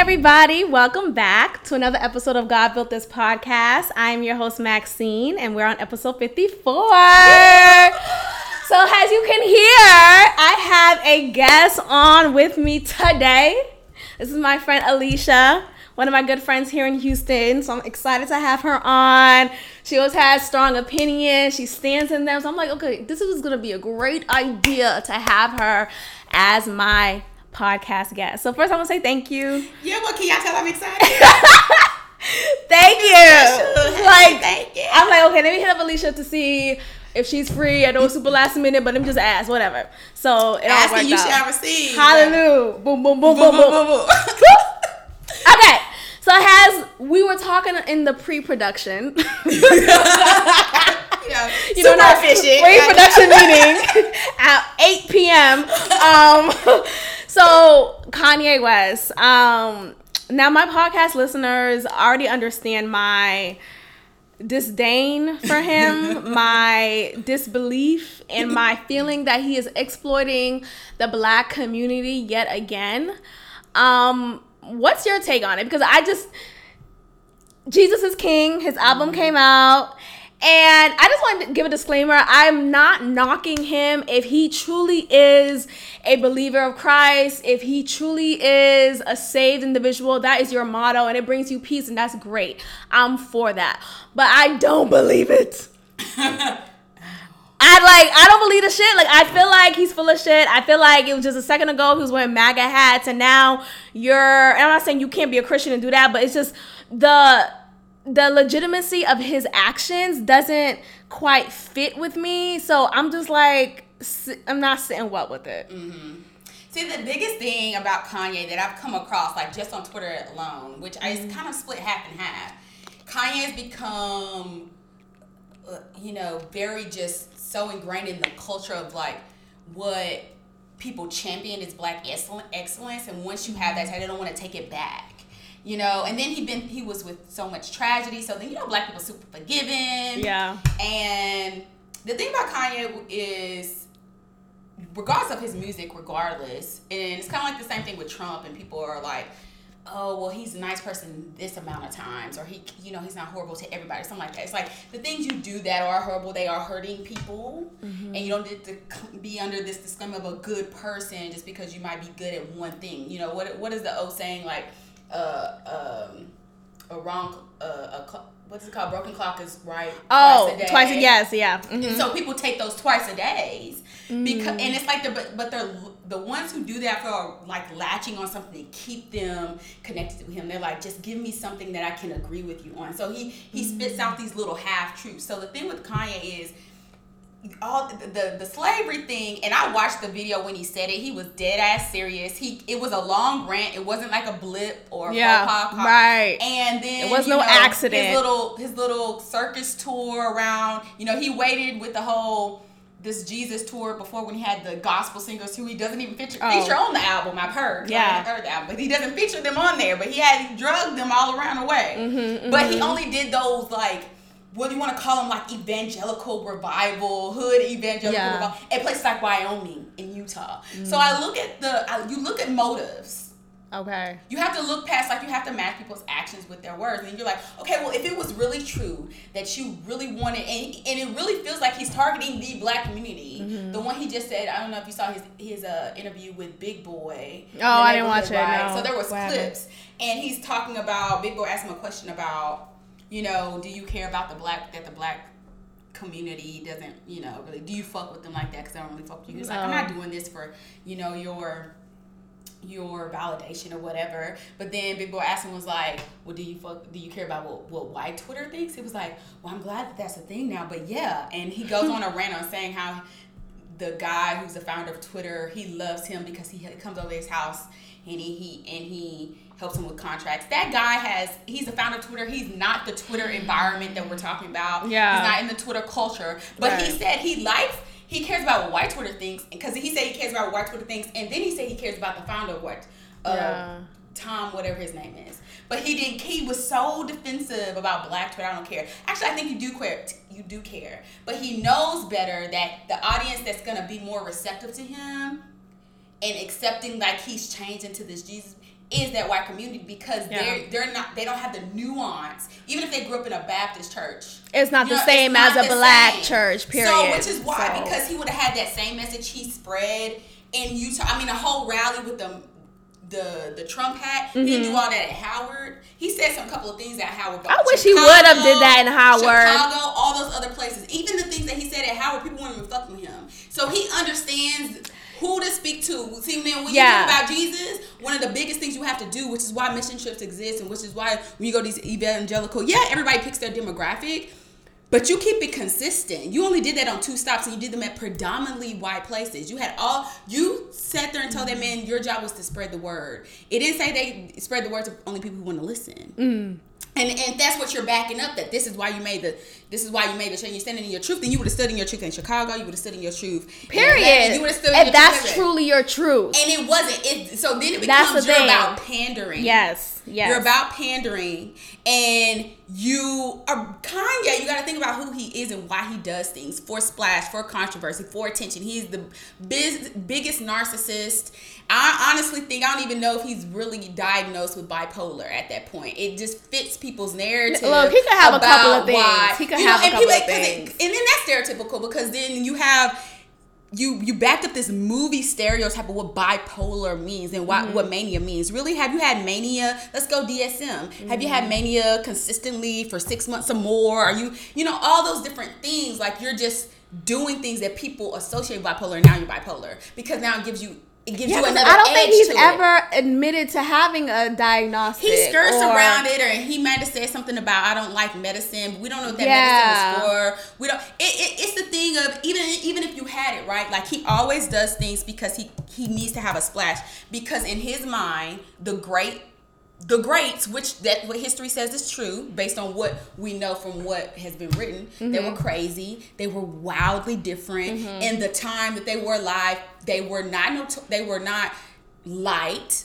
everybody. Welcome back to another episode of God Built This podcast. I'm your host, Maxine, and we're on episode 54. So, as you can hear, I have a guest on with me today. This is my friend Alletia, one of my good friends here in Houston. So, I'm excited to have her on. She always has strong opinions, she stands in them. So, I'm like, okay, this is going to be a great idea to have her as my podcast guest. So first I want to say thank you. Yeah, well, can y'all tell I'm excited? thank you. Like, thank you. I'm like, okay, let me hit up Alletia to see if she's free. I know it's super last minute, but let me just ask, whatever. So it Asking all you out. shall receive. Hallelujah. Boom, boom, boom, boom, boom. boom, boom. Okay. So as we were talking in the pre-production, you know, super not efficient. pre-production meeting at 8 p.m. Um, so Kanye West. Um, now my podcast listeners already understand my disdain for him, my disbelief, and my feeling that he is exploiting the black community yet again. Um, what's your take on it? Because I just Jesus is King. His album came out. And I just want to give a disclaimer. I'm not knocking him if he truly is a believer of Christ, if he truly is a saved individual. That is your motto and it brings you peace, and that's great. I'm for that. But I don't believe it. I like I don't believe the shit. Like I feel like he's full of shit. I feel like it was just a second ago he was wearing MAGA hats and now you're and I'm not saying you can't be a Christian and do that, but it's just the the legitimacy of his actions doesn't quite fit with me. So I'm just like I'm not sitting well with it. See, the biggest thing about Kanye that I've come across, like just on Twitter alone, which I Mm-hmm. is kind of split half and half, Kanye has become, uh, you know, very just so ingrained in the culture of like what people champion is black excellen- excellence, and once you have that, they don't want to take it back. You know, and then he been he was with so much tragedy, so then you know black people super forgiving. Yeah. And the thing about Kanye is, regardless of his music, regardless, and it's kind of like the same thing with Trump, and people are like, oh, well, he's a nice person this amount of times, or he, you know, he's not horrible to everybody, something like that. It's like the things you do that are horrible, they are hurting people, mm-hmm. and you don't need to be under this disclaimer of a good person just because you might be good at one thing. You know, what what is the old saying like, uh, um, a wrong, uh, a cl- what's it called? Broken clock is right. Oh, day. twice a day yes, yeah. Mhm. So people take those twice a days because, Mm. and it's like the but, but they're the ones who do that for like latching on something to keep them connected to him. They're like, just give me something that I can agree with you on. So he he spits Mm. out these little half truths. So the thing with Kanye is all the, the the slavery thing and i watched the video when he said it he was dead ass serious he it was a long rant it wasn't like a blip or Yeah, faux pas. right. and then It was no know, accident. his little his little circus tour around you know he waited with the whole this jesus tour before when he had the gospel singers who he doesn't even feature, Oh. feature on the album i've heard Yeah. Heard the album but he doesn't feature them on there but he had he drugged them all around the way Mm-hmm, but he only did those like what do you want to call them like evangelical revival hood evangelical Yeah. revival at places like wyoming and utah so i look at the I, you look at motives Okay. you have to look past like you have to match people's actions with their words and you're like okay well if it was really true that you really wanted and, and it really feels like he's targeting the black community Mm-hmm. the one he just said i don't know if you saw his his uh, interview with big boy Oh, I didn't watch it, no. so there was clips and he's talking about big boy asked him a question about you know do you care about the black that the black community doesn't you know really do you fuck with them like that because i don't really fuck with you he's like i'm not doing this for you know your your validation or whatever. But then Big Boy Aston was like, "Well, do you fuck? Do you care about what, what white Twitter thinks?" He was like, "Well, I'm glad that that's a thing now." But yeah, and he goes on a rant on saying how the guy who's the founder of Twitter, he loves him because he comes over his house and he, he and he helps him with contracts. That guy has he's the founder of Twitter. He's not the Twitter environment that we're talking about. Yeah. He's not in the Twitter culture. But he said he likes he cares about what white Twitter thinks because he said he cares about what white Twitter thinks, and then he said he cares about the founder of what uh, Yeah. Tom, whatever his name is. But he didn't. He was so defensive about Black Twitter. I don't care. Actually, I think you do care. You do care. But he knows better that the audience that's gonna be more receptive to him and accepting like he's changed into this Jesus is that white community because Yeah. they're they're not they don't have the nuance. Even if they grew up in a Baptist church, It's not the know, same it's as a black same. church, period. So, which is why So- because he would have had that same message he spread in Utah. I mean, a whole rally with the the the Trump hat. He didn't do all that at Howard. He said some couple of things at Howard. Mm-hmm. I wish he would have did that in Howard. Chicago, all those other places. Even the things that he said at Howard, people weren't even fucking with him. So he understands who to speak to. See, man, when Yeah. you talk about Jesus, one of the biggest things you have to do, which is why mission trips exist, and which is why when you go to these evangelical, yeah, everybody picks their demographic. But you keep it consistent. You only did that on two stops, and you did them at predominantly white places. You had all you sat there and told that man your job was to spread the word. It didn't say they spread the word to only people who want to listen. Mm. And and that's what you're backing up. That this is why you made the this is why you made the change. You're standing in your truth. Then you would have stood in your truth in Chicago. You would have stood in your truth. Atlanta, Period. You would have stood in your If that's truth. truly your truth. And it wasn't. It so then it That's becomes the you're thing. about pandering. Yes. Yes. You're about pandering, and you are Kanye. You got to think about who he is and why he does things for splash, for controversy, for attention. He's the biz, biggest narcissist. I honestly think I don't even know if he's really diagnosed with bipolar at that point. It just fits people's narrative. Look, he could have a couple of things. He could you know, and people- of 'cause it- things. and then that's stereotypical because then you have you you backed up this movie stereotype of what bipolar means and what what mm-hmm. mania means. Really, have you had mania? Let's go DSM. Have you had mm-hmm. mania consistently for six months or more? Are you you know all those different things? Like you're just doing things that people associate bipolar. And now you're bipolar because now it gives you it gives Yeah, you another I don't think he's to it. ever admitted to having a diagnosis. He skirts or- around it, or he might have said something about I don't like medicine. But we don't know what that Yeah. medicine was for. We don't. It, it, it's the thing of even even if you had it right, like he always does things because he he needs to have a splash. Because in his mind, the great the greats, which that what history says is true, based on what we know from what has been written, they were mm-hmm. crazy. They were wildly different mm-hmm. in the time that they were alive. They were not no. They were not light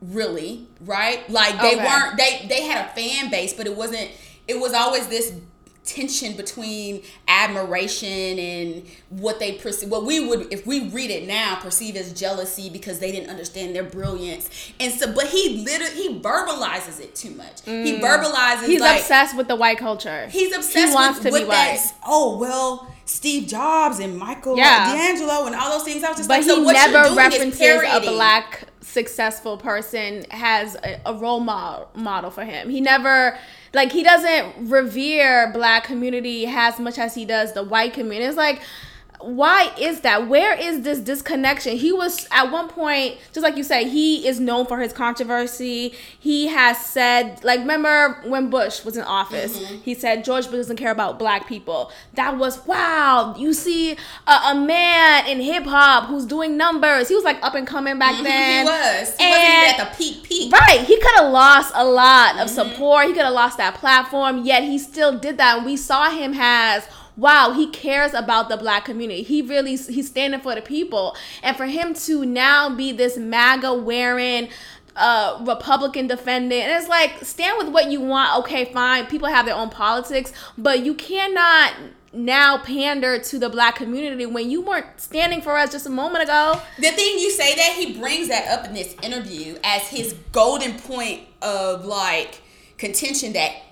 really right like they Okay. weren't they they had a fan base but it wasn't it was always this tension between admiration and what they perceive what we would if we read it now perceive as jealousy because they didn't understand their brilliance and so but he literally he verbalizes it too much he verbalizes Mm. He's like, obsessed with the white culture. He's obsessed He wants with, to with be that. white. Oh well, Steve Jobs and Michael Yeah. D'Angelo and all those things. I was just But like, so he never references a black successful person has a, a role model, model for him. He never like he doesn't revere black community as much as he does the white community. It's like why is that? Where is this disconnection? He was at one point, just like you said, he is known for his controversy. He has said, like, remember when Bush was in office? Mm-hmm. He said George Bush doesn't care about black people. That was wow. You see a, a man in hip hop who's doing numbers. He was like up and coming back Mhm, then. he was. He And- wasn't even at the peak peak. Right. He could have lost a lot of Mm-hmm. support. He could have lost that platform, yet he still did that. And we saw him as wow, he cares about the black community. He really he's standing for the people. And for him to now be this MAGA wearing uh Republican defendant, and it's like stand with what you want. Okay, fine. People have their own politics, but you cannot now pander to the black community when you weren't standing for us just a moment ago. The thing you say that he brings that up in this interview as his golden point of like contention that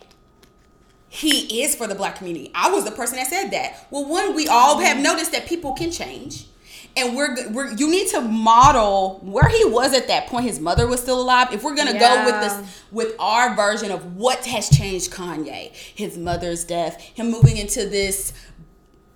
he is for the black community. I was the person that said that. Well, one, we all have mm-hmm. noticed that people can change. And we're, we're you need to model where he was at that point. His mother was still alive. If we're gonna go with this with our version of what has changed Kanye, his mother's death, him moving into this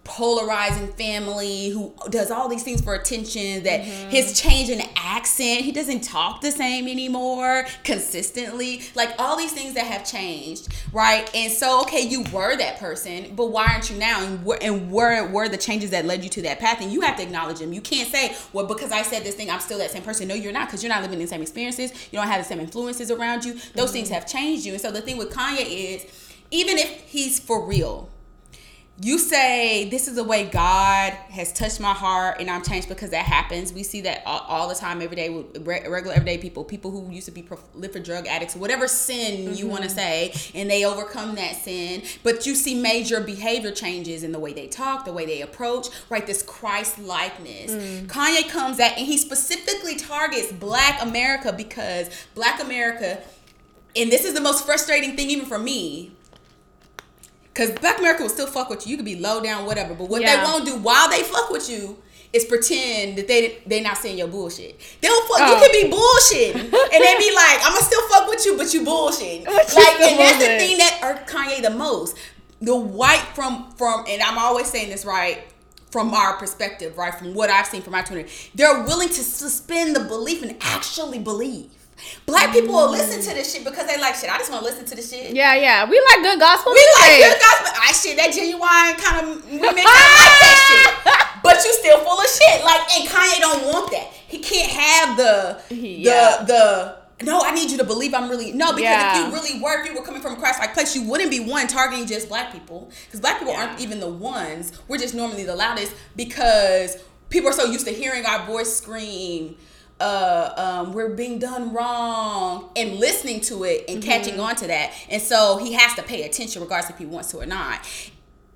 polarizing family who does all these things for attention that his mm-hmm. change in accent he doesn't talk the same anymore consistently. Like all these things that have changed right? And so okay you were that person but why aren't you now? And where and where were the changes that led you to that path? And you have to acknowledge them. You can't say well because i said this thing i'm still that same person. No you're not because you're not living the same experiences. You don't have the same influences around you. Those things mm-hmm. have changed you. And so the thing with kanye is even if he's for real you say this is the way God has touched my heart and I'm changed because that happens. We see that all, all the time, every day with regular everyday people, people who used to be prolific drug addicts, whatever sin mm-hmm. you want to say, and they overcome that sin. But you see major behavior changes in the way they talk, the way they approach, right? This Christ likeness. Mm. Kanye comes at and he specifically targets Black America because Black America, and this is the most frustrating thing even for me Cause Black America will still fuck with you. You could be low down, whatever. But what yeah. they won't do while they fuck with you is pretend that they they not saying your bullshit. They'll fuck. Oh. You can be bullshitting, and they be like, "I'ma still fuck with you, but you bullshitting." like, and that's the thing that irked Kanye the most. The white from from, and I'm always saying this right from our perspective, right? From what I've seen from my Twitter, they're willing to suspend the belief and actually believe. Black people will listen to this shit because they like shit. I just want to listen to the shit. Yeah, yeah. We like good gospel. We music. like good gospel. I shit that genuine kind of women kind of like that shit. But you still full of shit. Like and Kanye don't want that. He can't have the yeah. the the no, I need you to believe I'm really no because yeah. if you really were, if you were coming from a Christ like place, you wouldn't be one targeting just black people because black people yeah. aren't even the ones. We're just normally the loudest because people are so used to hearing our voice scream uh, um, we're being done wrong and listening to it and mm-hmm. catching on to that. And so he has to pay attention regardless if he wants to or not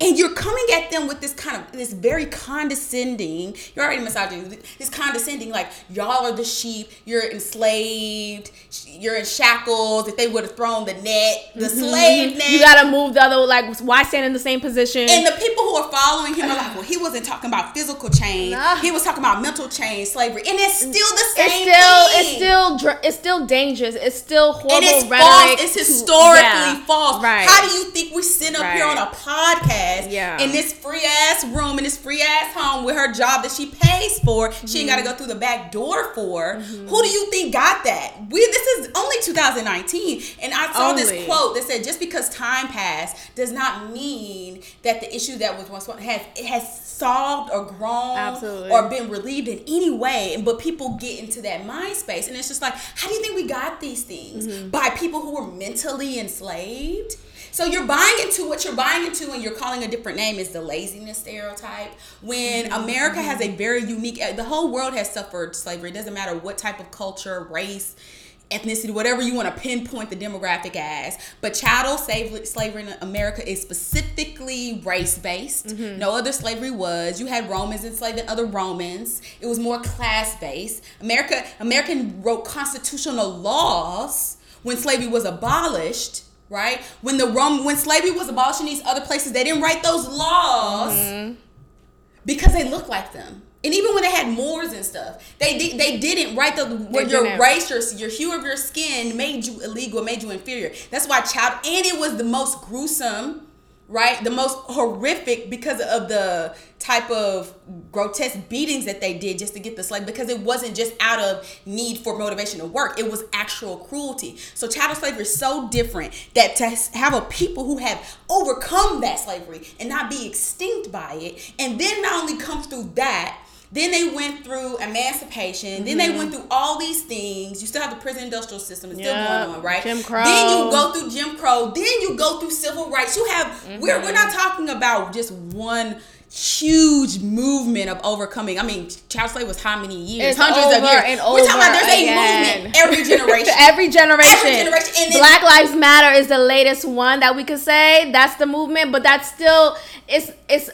and you're coming at them with this kind of this very condescending you're already misogynist this condescending like y'all are the sheep you're enslaved you're in shackles if they would have thrown the net the mm-hmm. slave net. You gotta move the other like why stand in the same position? And the people who are following him are like well he wasn't talking about physical chain he was talking about mental chain slavery. And it's still the same it's still thing. it's still it's still dangerous. It's still horrible and it's rhetoric false. it's historically yeah. false. Right. How do you think we sit up right. here on a podcast ass yeah. in this free ass room in this free ass home with her job that she pays for. Mm-hmm. She ain't got to go through the back door for. Mm-hmm. Who do you think got that? We this is only 2019, and I saw only. this quote that said, "Just because time passed does not mean that the issue that was once has it has solved or grown Absolutely. or been relieved in any way." But people get into that mind space, and it's just like, how do you think we got these things mm-hmm. by people who were mentally enslaved? So you're buying into what you're buying into, and you're calling a different name is the laziness stereotype. When mm-hmm. America has a very unique, the whole world has suffered slavery. It doesn't matter what type of culture, race, ethnicity, whatever you want to pinpoint the demographic as. But chattel slavery in America is specifically race based. Mm-hmm. No other slavery was. You had Romans enslaving other Romans. It was more class based. America, American wrote constitutional laws when slavery was abolished right? When the Rome, when slavery was abolished in these other places, they didn't write those laws mm-hmm. because they look like them. And even when they had Moors and stuff, they did they didn't write the where your race, your your hue of your skin made you illegal, made you inferior. That's why child, and it was the most gruesome right? The most horrific because of the type of grotesque beatings that they did just to get the slave because it wasn't just out of need for motivation to work it was actual cruelty so chattel slavery is so different that to have a people who have overcome that slavery and not be extinct by it and then not only come through that then they went through emancipation. Mm-hmm. Then they went mm-hmm. through all these things. You still have the prison industrial system. It's yep. still going on, right? Jim Crow. Then you go through Jim Crow. Then you go through civil rights. You have mm-hmm. we're we're not talking about just one huge movement of overcoming. I mean, child slave was how many years? It's Hundreds of years. And We're talking about there's again. a movement every generation. every generation. Every generation. And Black Lives Matter is the latest one that we could say. That's the movement, but that's still it's it's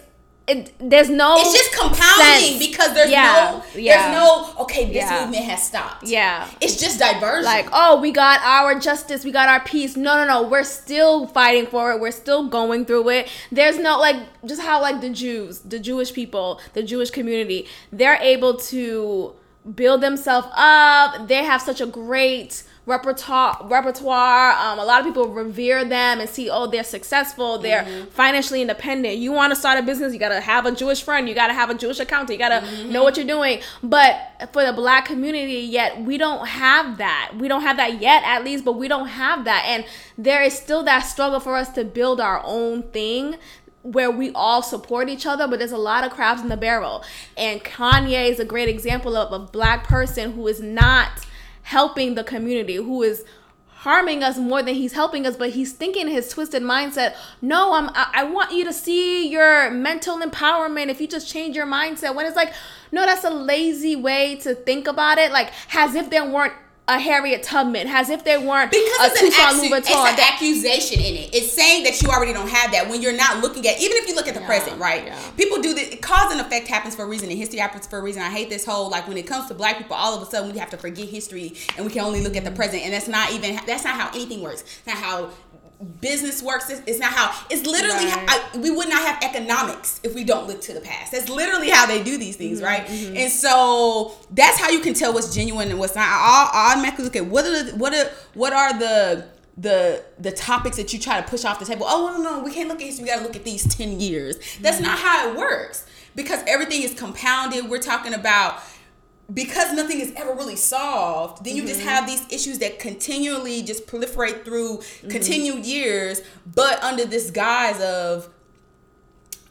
it, there's no it's just compounding sense. because there's yeah, no yeah. there's no okay this yeah. movement has stopped. Yeah. It's just diversion. Like oh we got our justice we got our peace. No no no. We're still fighting for it. We're still going through it. There's no like just how like the jews the jewish people the jewish community they're able to build themselves up. They have such a great repertoire repertoire um, a lot of people revere them and see oh they're successful they're mm-hmm. financially independent you want to start a business you got to have a jewish friend you got to have a jewish accountant you got to mm-hmm. know what you're doing but for the black community yet we don't have that we don't have that yet at least but we don't have that and there is still that struggle for us to build our own thing where we all support each other, but there's a lot of crabs in the barrel. And Kanye is a great example of a black person who is not helping the community who is harming us more than he's helping us but he's thinking his twisted mindset no i'm I, I want you to see your mental empowerment. If you just change your mindset when it's like no that's a lazy way to think about it. Like as if there weren't a Harriet Tubman, as if they weren't because a it's, Toussaint an, Louverture. it's an accusation in it. It's saying that you already don't have that when you're not looking at. Even if you look at the Yeah, present, right? yeah. People do this. Cause and effect happens for a reason, and history happens for a reason. I hate this whole like when it comes to black people, all of a sudden we have to forget history and we can only look at the mm. present, and that's not even that's not how anything works. It's not how business works. It's, it's not how. It's literally. Right. How, I, we would not have economics if we don't look to the past. That's literally how they do these things, mm-hmm, right? Mm-hmm. And so that's how you can tell what's genuine and what's not. I I automatically look at what are the, what are what are the the the topics that you try to push off the table. Oh no no, we can't look at history. We got to look at these ten years. That's mm-hmm. not how it works because everything is compounded. We're talking about because nothing is ever really solved, then you just mm-hmm. have these issues that continually just proliferate through mm-hmm. continued years, but under this guise of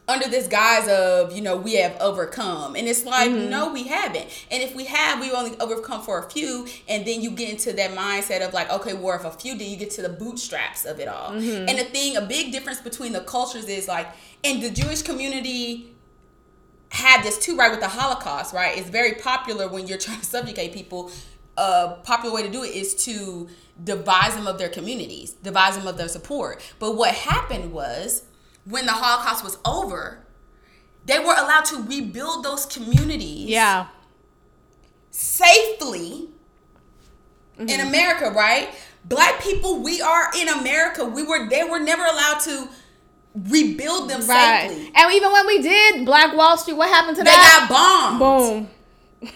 under this guise of you know we have overcome. And it's like mm-hmm. no we haven't. And if we have we only overcome for a few and then you get into that mindset of like okay well if a few then you get to the bootstraps of it all. And the thing a big difference between the cultures is like in the jewish community had this too, right, with the Holocaust, right? It's very popular when you're trying to subjugate people. A popular way to do it is to devise them of their communities, devise them of their support. But what happened was when the Holocaust was over, they were allowed to rebuild those communities yeah. safely in mm-hmm. America, right? Black people, we are in America. We were they were never allowed to rebuild them Right. safely. And even when we did Black Wall Street, what happened to They that? They got bombed.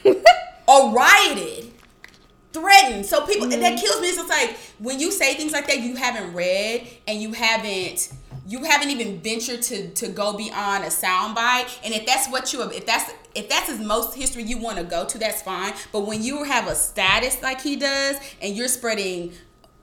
Boom. or rioted, threatened. So people Mm-hmm. that kills me. It's like when you say things like that, you haven't read and you haven't you haven't even ventured to to go beyond a soundbite. And if that's what you if that's if that's as most history you want to go to, that's fine. But when you have a status like he does and you're spreading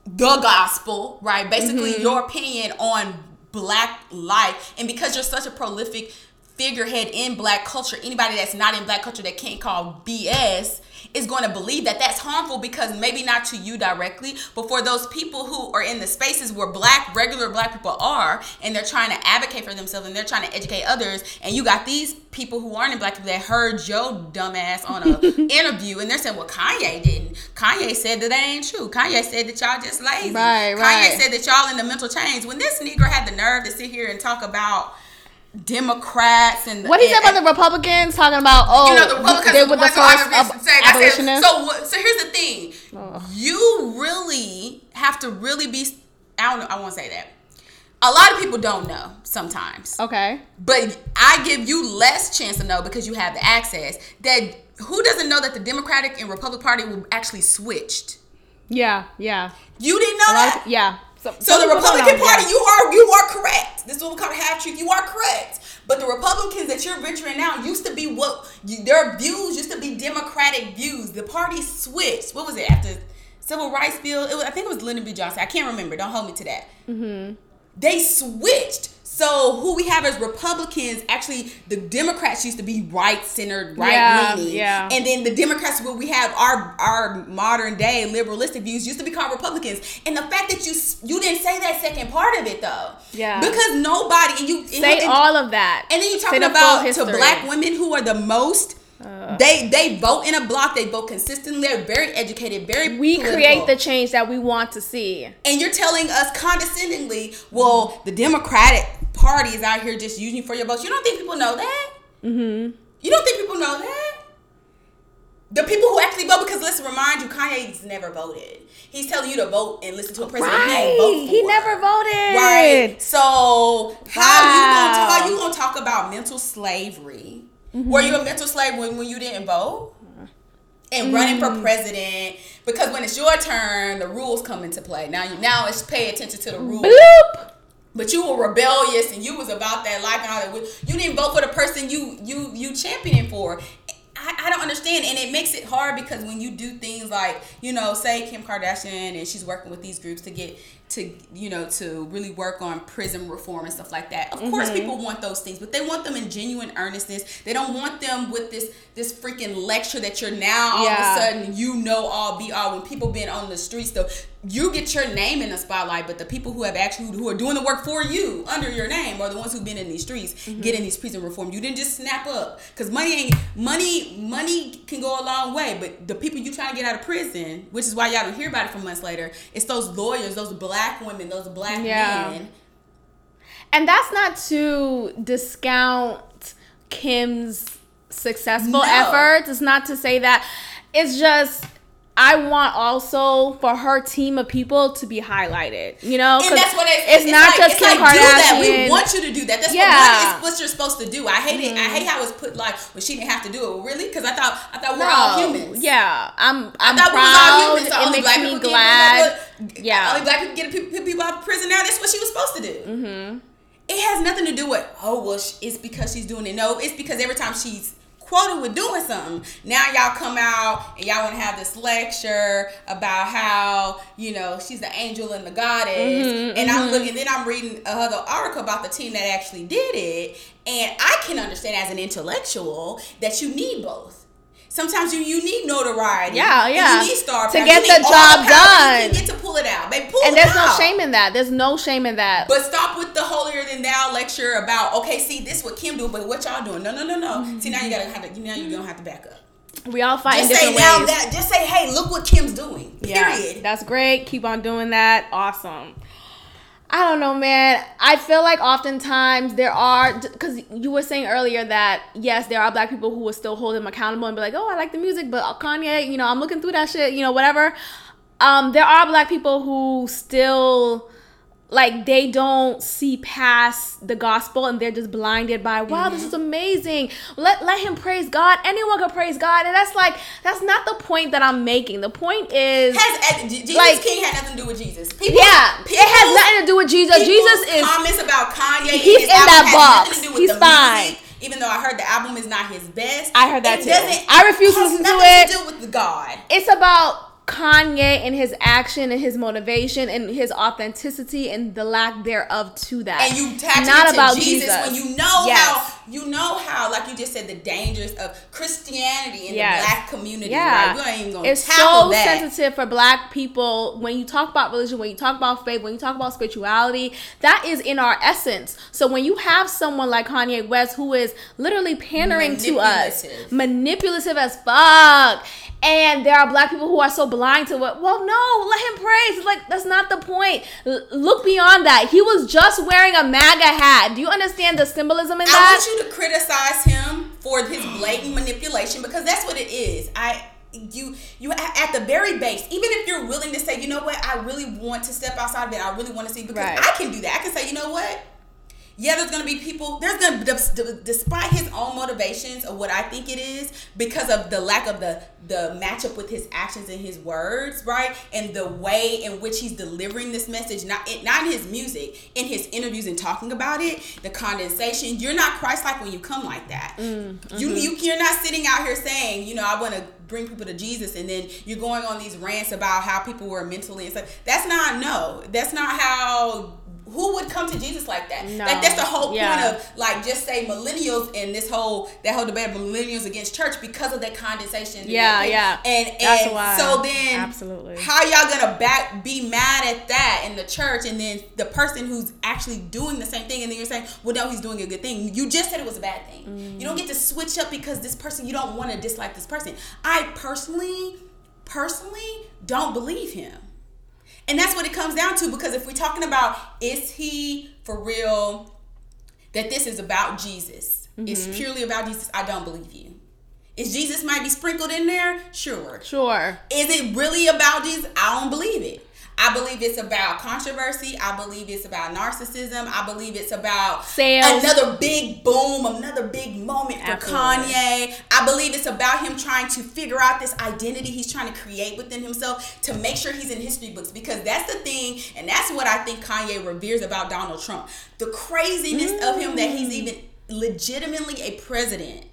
the gospel, right? Basically, Mm-hmm. your opinion on black life, and because you're such a prolific figurehead in black culture, anybody that's not in black culture that can't call BS is going to believe that that's harmful because maybe not to you directly, but for those people who are in the spaces where black, regular black people are, and they're trying to advocate for themselves and they're trying to educate others, and you got these people who aren't in black people that heard your dumbass on a interview, and they're saying, "Well, Kanye didn't. Kanye said that that ain't true. Kanye said that y'all just lazy. Right, Kanye right. said that y'all in the mental chains. When this nigger had the nerve to sit here and talk about Democrats and What he said about the Republicans talking about oh you know, the Republicans they were the first ab- I said, so, so here's the thing. You really have to really be, I don't know, I won't say that. A lot of people don't know sometimes. okay. But I give you less chance to know because you have the access. That who doesn't know that the Democratic and Republican Party were actually switched? Yeah, yeah. You didn't know that? of- yeah. So the Republican Party, yeah. you are you are correct. This is what we call a half truth. You are correct. But the Republicans that you're venturing now used to be what you, their views used to be Democratic views. The party switched. What was it after civil rights bill? It was, I think it was Lyndon B. Johnson. I can't remember. Don't hold me to that. Mm-hmm. They switched. So who we have as Republicans, actually, the Democrats used to be right centered, right Yeah, leaning, yeah. and then the Democrats, where we have our our modern day liberalistic views, used to be called Republicans. And the fact that you you didn't say that second part of it though, Yeah. because nobody and you Say and, all of that. and then you Say talking about to black women who are the most. Uh. they they vote in a block. They vote consistently. They're very educated. Very We political. create the change that we want to see. and you're telling us condescendingly, well, the Democratic Party is out here just using you for your votes. You don't think people know that? Mm-hmm. You don't think people know that? The people who actually vote, because let's remind you, Kanye's never voted. He's telling you to vote and listen to a president he Right. He for. never voted. Right. So how you gonna Wow. you gonna talk about mental slavery? Were you a mental slave when, when you didn't vote? And running for president because when it's your turn, the rules come into play. Now you now it's pay attention to the rules. Bloop. But you were rebellious and you was about that life and all that. You didn't vote for the person you you you championing for. I, I don't understand, and it makes it hard because when you do things like you know, say Kim Kardashian and she's working with these groups to get to you know to really work on prison reform and stuff like that. Of mm-hmm. course, people want those things, but they want them in genuine earnestness. They don't want them with this this freaking lecture that you're now all Yeah. of a sudden you know all be all. When people been on the streets though, you get your name in the spotlight, but the people who have actually who are doing the work for you under your name are the ones who've been in these streets mm-hmm. getting these prison reform. You didn't just snap up because money ain't money. Money can go a long way, but the people you trying to get out of prison, which is why y'all don't hear about it for months later, it's those lawyers, those black women, those black Yeah. men. And that's not to discount Kim's successful No. efforts. It's not to say that. It's just I want also for her team of people to be highlighted. You know, And that's what it's, it's, it's not like, just it's Kim like, do that. Kardashian. We want you to do that. That's yeah. what, what, you're supposed to do. I hate it. I hate how it's put like, well, she didn't have to do it. Well, really? Because I thought I thought we're all humans. Yeah, I'm. I'm I thought proud. we was all humans. So it only makes black me people glad. Get, Yeah. Only black people get people out of prison now. That's what she was supposed to do. Mm-hmm. It has nothing to do with oh well, it's because she's doing it. No, it's because every time she's quoted with doing something, now y'all come out and y'all want to have this lecture about how you know she's the angel and the goddess. Mm-hmm, and I'm looking, then I'm reading another article about the team that actually did it, and I can understand as an intellectual that you need both. Sometimes you, you need notoriety. Yeah, yeah. You need star power To get You the job you done. can get to pull it out. Baby, pull it out. And there's no shame in that. There's no shame in that. But stop with the holier than thou lecture about okay, see this what Kim do, but what y'all doing? No, no, no, no. Mm-hmm. See now you gotta have to now you're gonna have to back up. we all fight in Just say different now ways. that just say, hey, look what Kim's doing. Yeah, that's great. Keep on doing that. Awesome. I don't know, man. I feel like oftentimes there are, because you were saying earlier that yes, there are black people who will still hold him accountable and be like, oh, I like the music, but Kanye, you know, I'm looking through that shit, you know, whatever. Um, there are black people who still like they don't see past the gospel and they're just blinded by wow this is amazing let let him praise god anyone can praise god and that's like that's not the point that i'm making the point is Has uh, Jesus Like- King had nothing to do with Jesus. People, yeah it has nothing to do with jesus jesus is comments about Kanye. He's in that box. nothing to do with He's fine. music, Even though I heard the album is not his best, I heard that it too. I refuse to listen to nothing it. To do with God. it's about Kanye and his action and his motivation and his authenticity and the lack thereof to that. and you attach not about Jesus, Jesus. when you know Yes. how you know how like you just said the dangers of Christianity in Yes. the black community. Yeah, Right? We ain't even gonna it's so that. sensitive for Black people when you talk about religion, when you talk about faith, when you talk about spirituality. That is in our essence. So when you have someone like Kanye West who is literally pandering to us, manipulative as fuck. And there are black people who are so blind to it. Well, no, let him praise. It's like that's not the point. L- look beyond that. He was just wearing a MAGA hat. Do you understand the symbolism in I that? I want you to criticize him for his blatant manipulation because that's what it is. I you you at the very base, even if you're willing to say, you know what, I really want to step outside of it. I really want to see because Right. I can do that. I can say, you know what. Yeah, there's gonna be people. There's gonna, des- des- despite his own motivations of what I think it is, because of the lack of the the matchup with his actions and his words, right, and the way in which he's delivering this message, not it, not in his music, in his interviews and talking about it, the condensation. You're not Christ-like when you come like that. Mm, you mm-hmm. you you're not sitting out here saying, you know, I want to bring people to Jesus, and then you're going on these rants about how people were mentally and stuff. That's not no. That's not how. Who would come to Jesus like that? No. Like that's the whole Yeah. point of like just say millennials and this whole that whole debate of millennials against church because of that condensation. Yeah, yeah. And and That's why. so then Absolutely. how y'all gonna back be mad at that in the church and then the person who's actually doing the same thing and then you're saying, well no, he's doing a good thing. You just said it was a bad thing. You don't get to switch up because this person you don't want to dislike this person. I personally, personally don't believe him. And that's what it comes down to because if we're talking about is he for real that this is about Jesus? It's mm-hmm. purely about Jesus. I don't believe you. Is Jesus might be sprinkled in there? Sure. Sure. Is it really about Jesus? I don't believe it. I believe it's about controversy. I believe it's about narcissism. I believe it's about Sales. another big boom, another big moment for Absolutely. Kanye. I believe it's about him trying to figure out this identity he's trying to create within himself to make sure he's in history books because that's the thing, and that's what I think Kanye reveres about Donald Trump. The craziness of him that he's Mm. even legitimately a president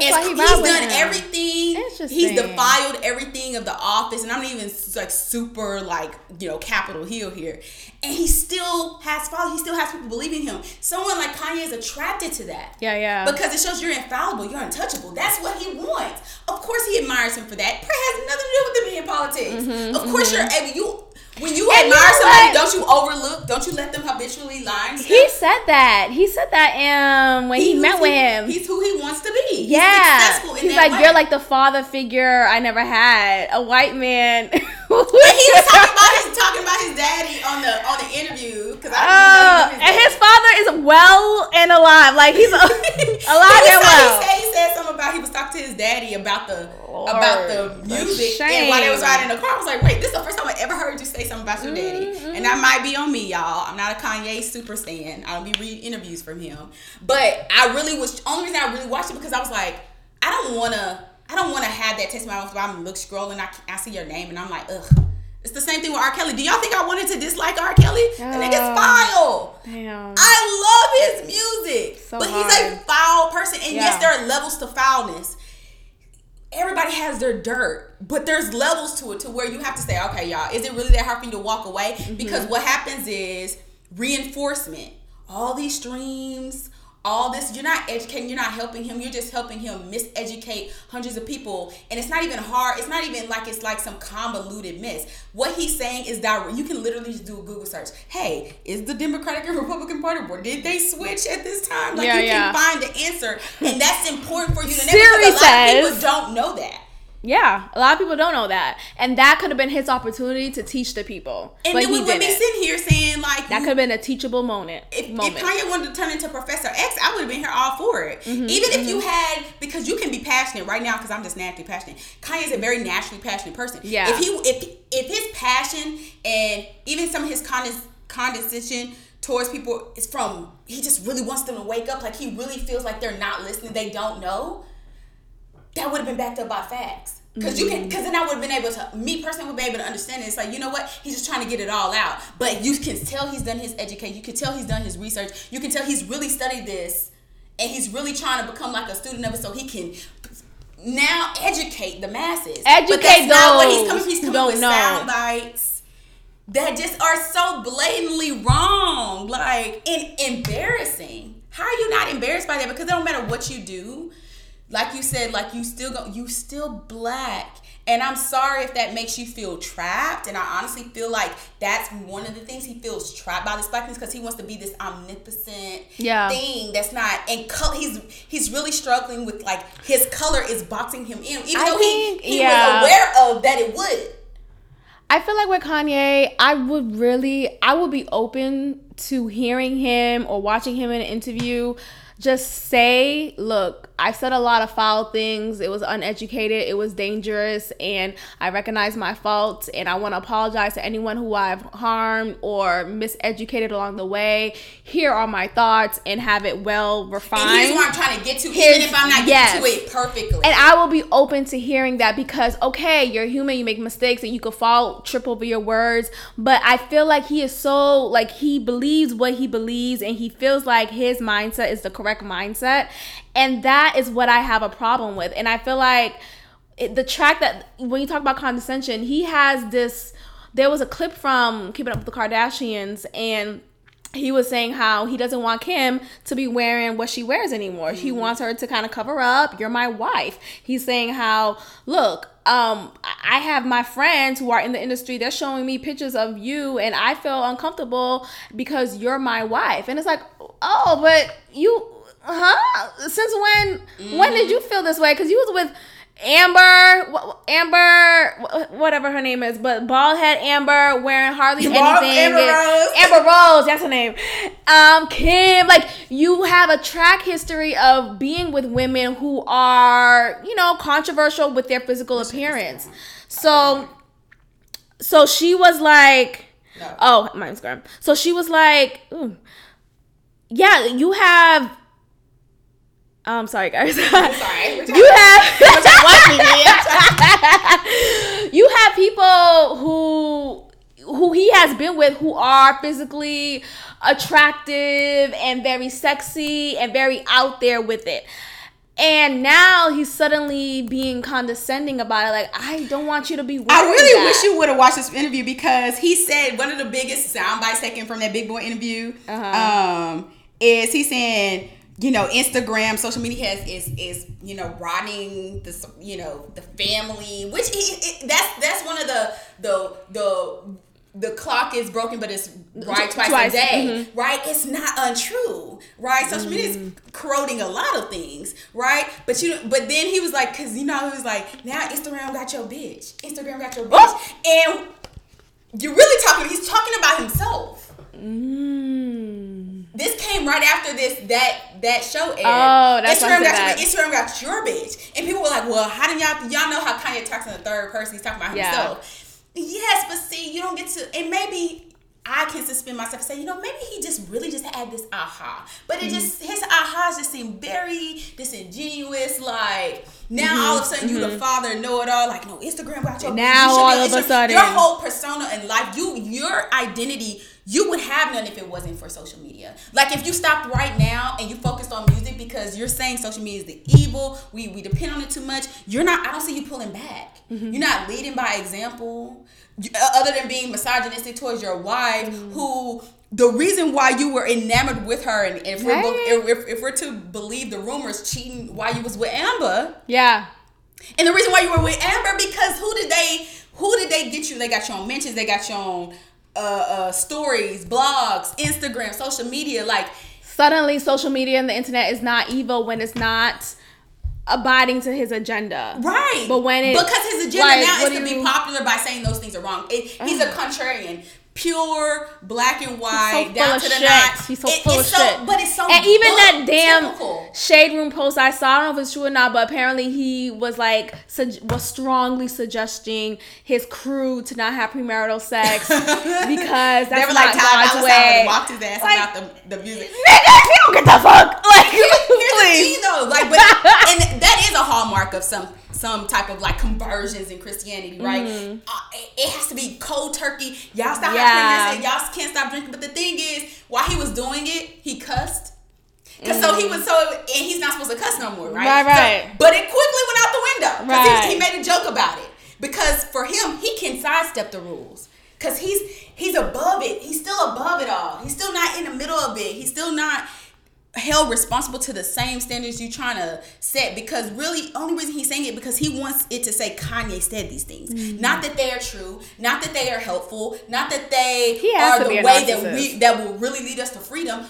That's why he he's done everything. He's defiled everything of the office, and I'm not even like super like you know Capitol Hill here. And he still has followers. He still has people believing him. Someone like Kanye is attracted to that. Yeah, yeah. Because it shows you're infallible, you're untouchable. That's what he wants. Of course, he admires him for that. It has nothing to do with him being in politics. Mm-hmm, of course, mm-hmm. you're able. You when you And admire know somebody, don't you overlook? Don't you let them habitually lie? he said that. He said that um when he, He's met with him. He's who he wants to be. He's yeah, successful in he's like way. you're like the father figure I never had. A white man. He was talking about his talking about his daddy on the on the interview because I Oh, didn't and his father is well and alive. Like he's alive he, and well. he, said, he said something about he was talking to his daddy about the Lord, about the music and while they was riding in the car I was like wait this is the first time I ever heard you say something about your daddy Mm-hmm. and that might be on me y'all I'm not a Kanye super stan I don't be reading interviews from him but I really was only reason I really watched it because I was like I don't want to I don't want to have that taste in my mouth where I'm look scrolling I, I see your name and I'm like ugh it's the same thing with R. Kelly. Do y'all think I wanted to dislike R. Kelly? The nigga's Oh. foul. Damn. I love his music. So but he's a foul person. And yes, there are levels to foulness. Everybody has their dirt, but there's levels to it to where you have to say, okay, y'all, is it really that hard for you to walk away? Mm-hmm. Because what happens is reinforcement. All these streams, all this, you're not educating, you're not helping him, you're just helping him miseducate hundreds of people. And it's not even hard, it's not even like it's like some convoluted mess. What he's saying is direct. You can literally just do a Google search. Hey, is the Democratic and Republican Party, or did they switch at this time? Like Yeah, you yeah. can find the answer. And that's important for you to know because a lot of says- people don't know that. Yeah, a lot of people don't know that, and that could have been his opportunity to teach the people, And then we would be sitting here saying like That could have been a teachable moment. if, if moment. Kanye wanted to turn into Professor X, I would have been here all for it. Mm-hmm, Even if you had, because you can be passionate right now, because I'm just naturally passionate. Kanye's a very naturally passionate person. Yeah. If he, if if his passion and even some of his condes- condescension towards people is from, he just really wants them to wake up. Like he really feels like they're not listening, they don't know. That would have been backed up by facts. Cause you can, Mm-hmm. cause then I would have been able to, me personally would be able to understand it. It's like you know what, he's just trying to get it all out. But you can tell he's done his education. You can tell he's done his research. You can tell he's really studied this, and he's really trying to become like a student of it, so he can now educate the masses. Educate but Educate that's not what he's coming. He's coming with know. sound bites that just are so blatantly wrong, like and embarrassing. How are you not embarrassed by that? Because it don't matter what you do. Like you said, like you still go, you still black. And I'm sorry if that makes you feel trapped. And I honestly feel like that's one of the things he feels trapped by this blackness because he wants to be this omnipotent Yeah. thing that's not. And color, he's he's really struggling with like his color is boxing him in, even I though think- he he yeah. was aware of that it would. I feel like with Kanye, I would really, I would be open to hearing him or watching him in an interview just say, look, I said a lot of foul things. It was uneducated, it was dangerous, and I recognize my faults. And I want to apologize to anyone who I've harmed or miseducated along the way. Here are my thoughts and have it well refined. And here's what I'm trying to get to, Here's- even if I'm not yes. getting to it perfectly. And I will be open to hearing that because, okay, you're human, you make mistakes, and you could fall, trip over your words. But I feel like he is so, like, he believes what he believes, and he feels like his mindset is the correct mindset. And that is what I have a problem with. And I feel like it, the track that, when you talk about condescension, he has this. There was a clip from Keeping Up with the Kardashians, and he was saying how he doesn't want Kim to be wearing what she wears anymore. He wants her to kind of cover up. You're my wife. He's saying how, look, um, I have my friends who are in the industry. They're showing me pictures of you, and I feel uncomfortable because you're my wife. And it's like, oh, but you, huh? Since when? When did you feel this way? Because you was with. Amber, Amber, wh- whatever her name is, but bald head Amber wearing hardly anything. Amber Rose. Amber Rose, that's her name. Um, Kim, like you have a track history of being with women who are, you know, controversial with their physical appearance. So, so she was like, No. oh, my Instagram. So she was like, yeah, you have. I'm sorry, guys. I'm sorry. You have you have people who who he has been with who are physically attractive and very sexy and very out there with it. And now he's suddenly being condescending about it. Like, I don't want you to be. I really wish you would have watched this interview because he said one of the biggest sound bites taken from that big boy interview uh-huh. um, is he saying you know instagram social media has is is you know rotting the you know the family which he, it, that's that's one of the the the the clock is broken, but it's right twice, twice. a day, mm-hmm. right? It's not untrue, right? Social media is mm-hmm. corroding a lot of things, right? But you, but then he was like, because you know, he was like, now Instagram got your bitch, Instagram got your bitch, and you're really talking. He's talking about himself. Mm. This came right after this that that show aired. Oh, that's Instagram got your, Instagram got your bitch, and people were like, "Well, how do y'all y'all know how Kanye talks in the third person? He's talking about himself." Yeah. Yes, but see, you don't get to, and maybe I can suspend myself and say, you know, maybe he just really just had this aha. But it mm-hmm. just his ahas just seem very disingenuous. Like now mm-hmm. all of a sudden mm-hmm. you the mm-hmm. father know it all. Like no Instagram about your now you all of a sudden your whole persona and life, you your identity you would have none if it wasn't for social media. Like if you stopped right now and you focused on music because you're saying social media is the evil, we we depend on it too much. You're not. I don't see you pulling back. Mm-hmm. You're not leading by example. Uh, other than being misogynistic towards your wife, mm-hmm. who the reason why you were enamored with her, and if we're if, if we're to believe the rumors, cheating while you was with Amber, yeah. And the reason why you were with Amber because who did they who did they get you? They got you on mentions. They got you on uh, uh, stories, blogs, Instagram, social media. Like suddenly, social media and the internet is not evil when it's not abiding to his agenda. Right. But when it because his agenda like, now is to be popular by saying those things are wrong. It, he's a contrarian pure black and white so down to the notch. He's so it, full of so, shit. But it's so and even that damn typical. shade room post I saw. I don't know if it's true or not, but apparently he was like su- was strongly suggesting his crew to not have premarital sex because that's they were like, God's way. Walked his ass like, about the, the music. Nigga, you don't get the fuck. Like, here's please. the though. Like, but and that is a hallmark of some some type of like conversions in Christianity, right? Mm-hmm. Uh, it, has to be cold turkey. Y'all stop yeah. Having y'all can't stop drinking. But the thing is, while he was doing it, he cussed. Cause mm. so he was so, and he's not supposed to cuss no more, right? Right, right. So, but it quickly went out the window. Right. He, he made a joke about it because for him, he can sidestep the rules. Cause he's he's above it. He's still above it all. He's still not in the middle of it. He's still not held responsible to the same standards you're trying to set because really only reason he's saying it because he wants it to say Kanye said these things. Mm-hmm. Not that they are true, not that they are helpful, not that they are the way that we that will really lead us to freedom.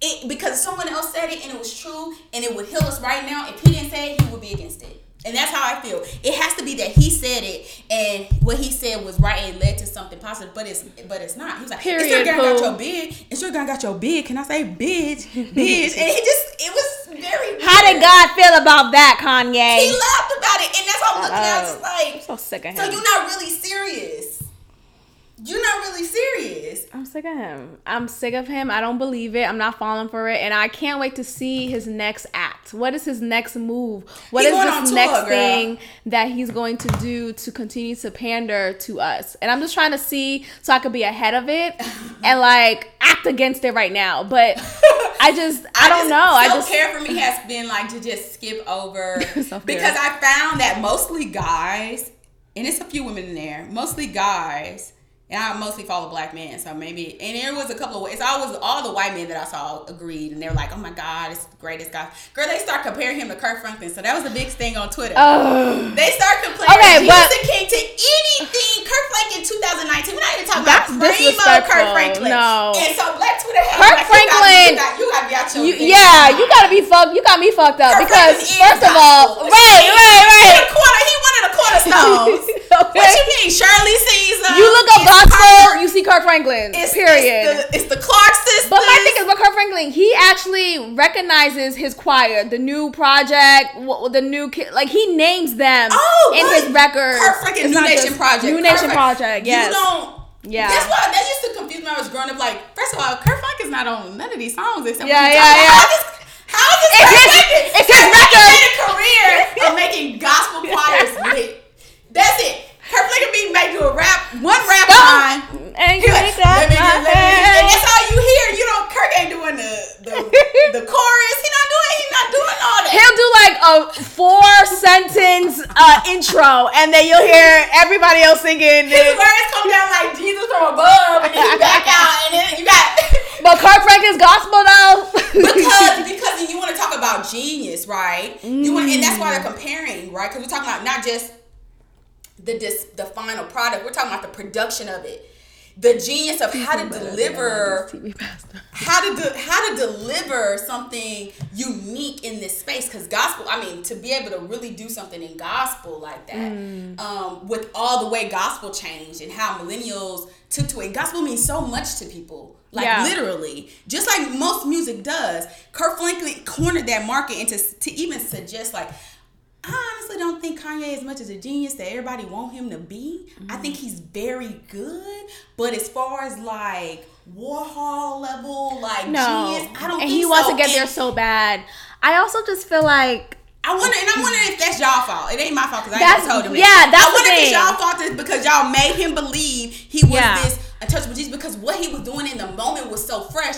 It because someone else said it and it was true and it would heal us right now. If he didn't say it, he would be against it. And that's how I feel. It has to be that he said it, and what he said was right and led to something positive. But it's but it's not. He was like, Period, "It's your guy got your big. It's your guy got your big. Can I say bitch, bitch?" and he just it was very. Weird. How did God feel about that, Kanye? He laughed about it, and that's why I'm looking at. Just like I'm so sick of him. So you're not really serious. You're not really serious. I'm sick of him. I'm sick of him. I don't believe it. I'm not falling for it. And I can't wait to see his next act. What is his next move? What is this next tour, thing that he's going to do to continue to pander to us? And I'm just trying to see so I could be ahead of it and like act against it right now. But I just I, I don't just, know. I just care for me has been like to just skip over because I found that mostly guys and it's a few women in there, mostly guys and I mostly follow black men, so maybe. And there was a couple of. It's always all the white men that I saw agreed, and they're like, "Oh my God, it's the greatest guy." Girl, they start comparing him to Kirk Franklin, so that was a big thing on Twitter. Oh. They start comparing okay, Jesus but, King to anything Kirk Franklin 2019. We're not even talking about primo Kirk Franklin. No. And so black Twitter has Kirk like, Franklin. You got, you got, you got you, yeah, you gotta be fucked. You got me fucked up Kirk because first of all, right, right, right. He, he one of cornerstones. okay. What you mean, Shirley Caesar? Uh, you look up gospel, you see Kirk Franklin. It's, period. It's the, it's the Clark sisters. But my thing is, with Kirk Franklin, he actually recognizes his choir, the new project, the new kid. Like he names them oh, in his record. Kirk Franklin, Nu Nation Project. Nu Nation Project. Yes. You don't. Yeah. That's why that used to confuse me when I was growing up. Like, first of all, Kirk Franklin's not on none of these songs except yeah, yeah, yeah. How is this it's his, it's his record. a career of making gospel choirs lit. That's it. Kirk Franklin be make you a rap, one rap line. And you like, let me let me and that's all you hear. You know, Kirk ain't doing the the, the chorus. He not doing. He not doing all that. He'll do like a four sentence uh, intro, and then you'll hear everybody else singing. His words come down like Jesus from above, and then you back out, and then you got. But Kirk Franklin's gospel though. because because you want to talk about genius, right? You want, and that's why they're comparing, right? Because we're talking about not just the dis, the final product. We're talking about the production of it, the genius of how to deliver, how to do, how to deliver something unique in this space. Because gospel, I mean, to be able to really do something in gospel like that, um, with all the way gospel changed and how millennials took to it. Gospel means so much to people. Like Yeah. literally, just like most music does. Kirk Franklin cornered that market into to even suggest like I honestly don't think Kanye is much as a genius that everybody want him to be. I think mm-hmm. he's very good, but as far as like Warhol level, like no, genius, I don't. and he wants so. to get And there so bad. I also just feel like I wonder, and I'm wondering if that's y'all fault. It ain't my fault because I ain't told him. yeah, that. that's I wonder if it's y'all fault is because y'all made him believe he was Yeah. this untouchable Jesus because what he was doing in the moment was so fresh.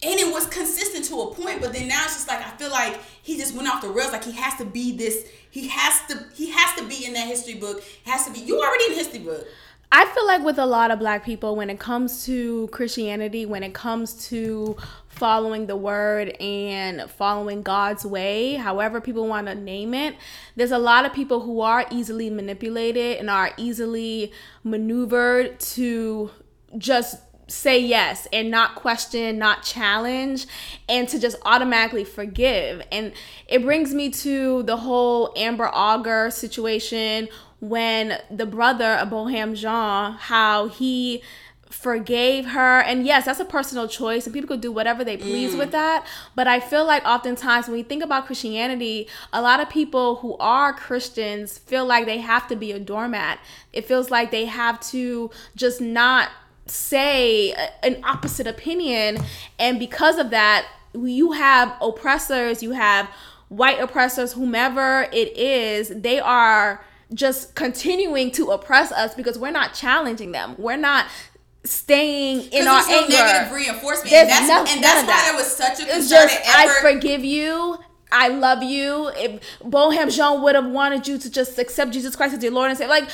And it was consistent to a point, but then now it's just like I feel like he just went off the rails. Like he has to be this. He has to. He has to be in that history book. Has to be. You already in history book. I feel like with a lot of black people, when it comes to Christianity, when it comes to following the word and following God's way, however people want to name it, there's a lot of people who are easily manipulated and are easily maneuvered to just say yes and not question, not challenge, and to just automatically forgive. And it brings me to the whole Amber Guyger situation when the brother of Botham Jean, how he forgave her. And yes that's a personal choice and people could do whatever they please mm. with that. But i feel like oftentimes when we think about christianity a lot of people who are christians feel like they have to be a doormat. It feels like they have to just not say an opposite opinion and because of that you have oppressors you have white oppressors whomever it is they are just continuing to oppress us because we're not challenging them we're not staying in our no anger negative reinforcement, There's and that's no- and that's why that. there was such a it's concerted just I forgive you. I love you. If Botham Jean would have wanted you to just accept Jesus Christ as your Lord and say, like,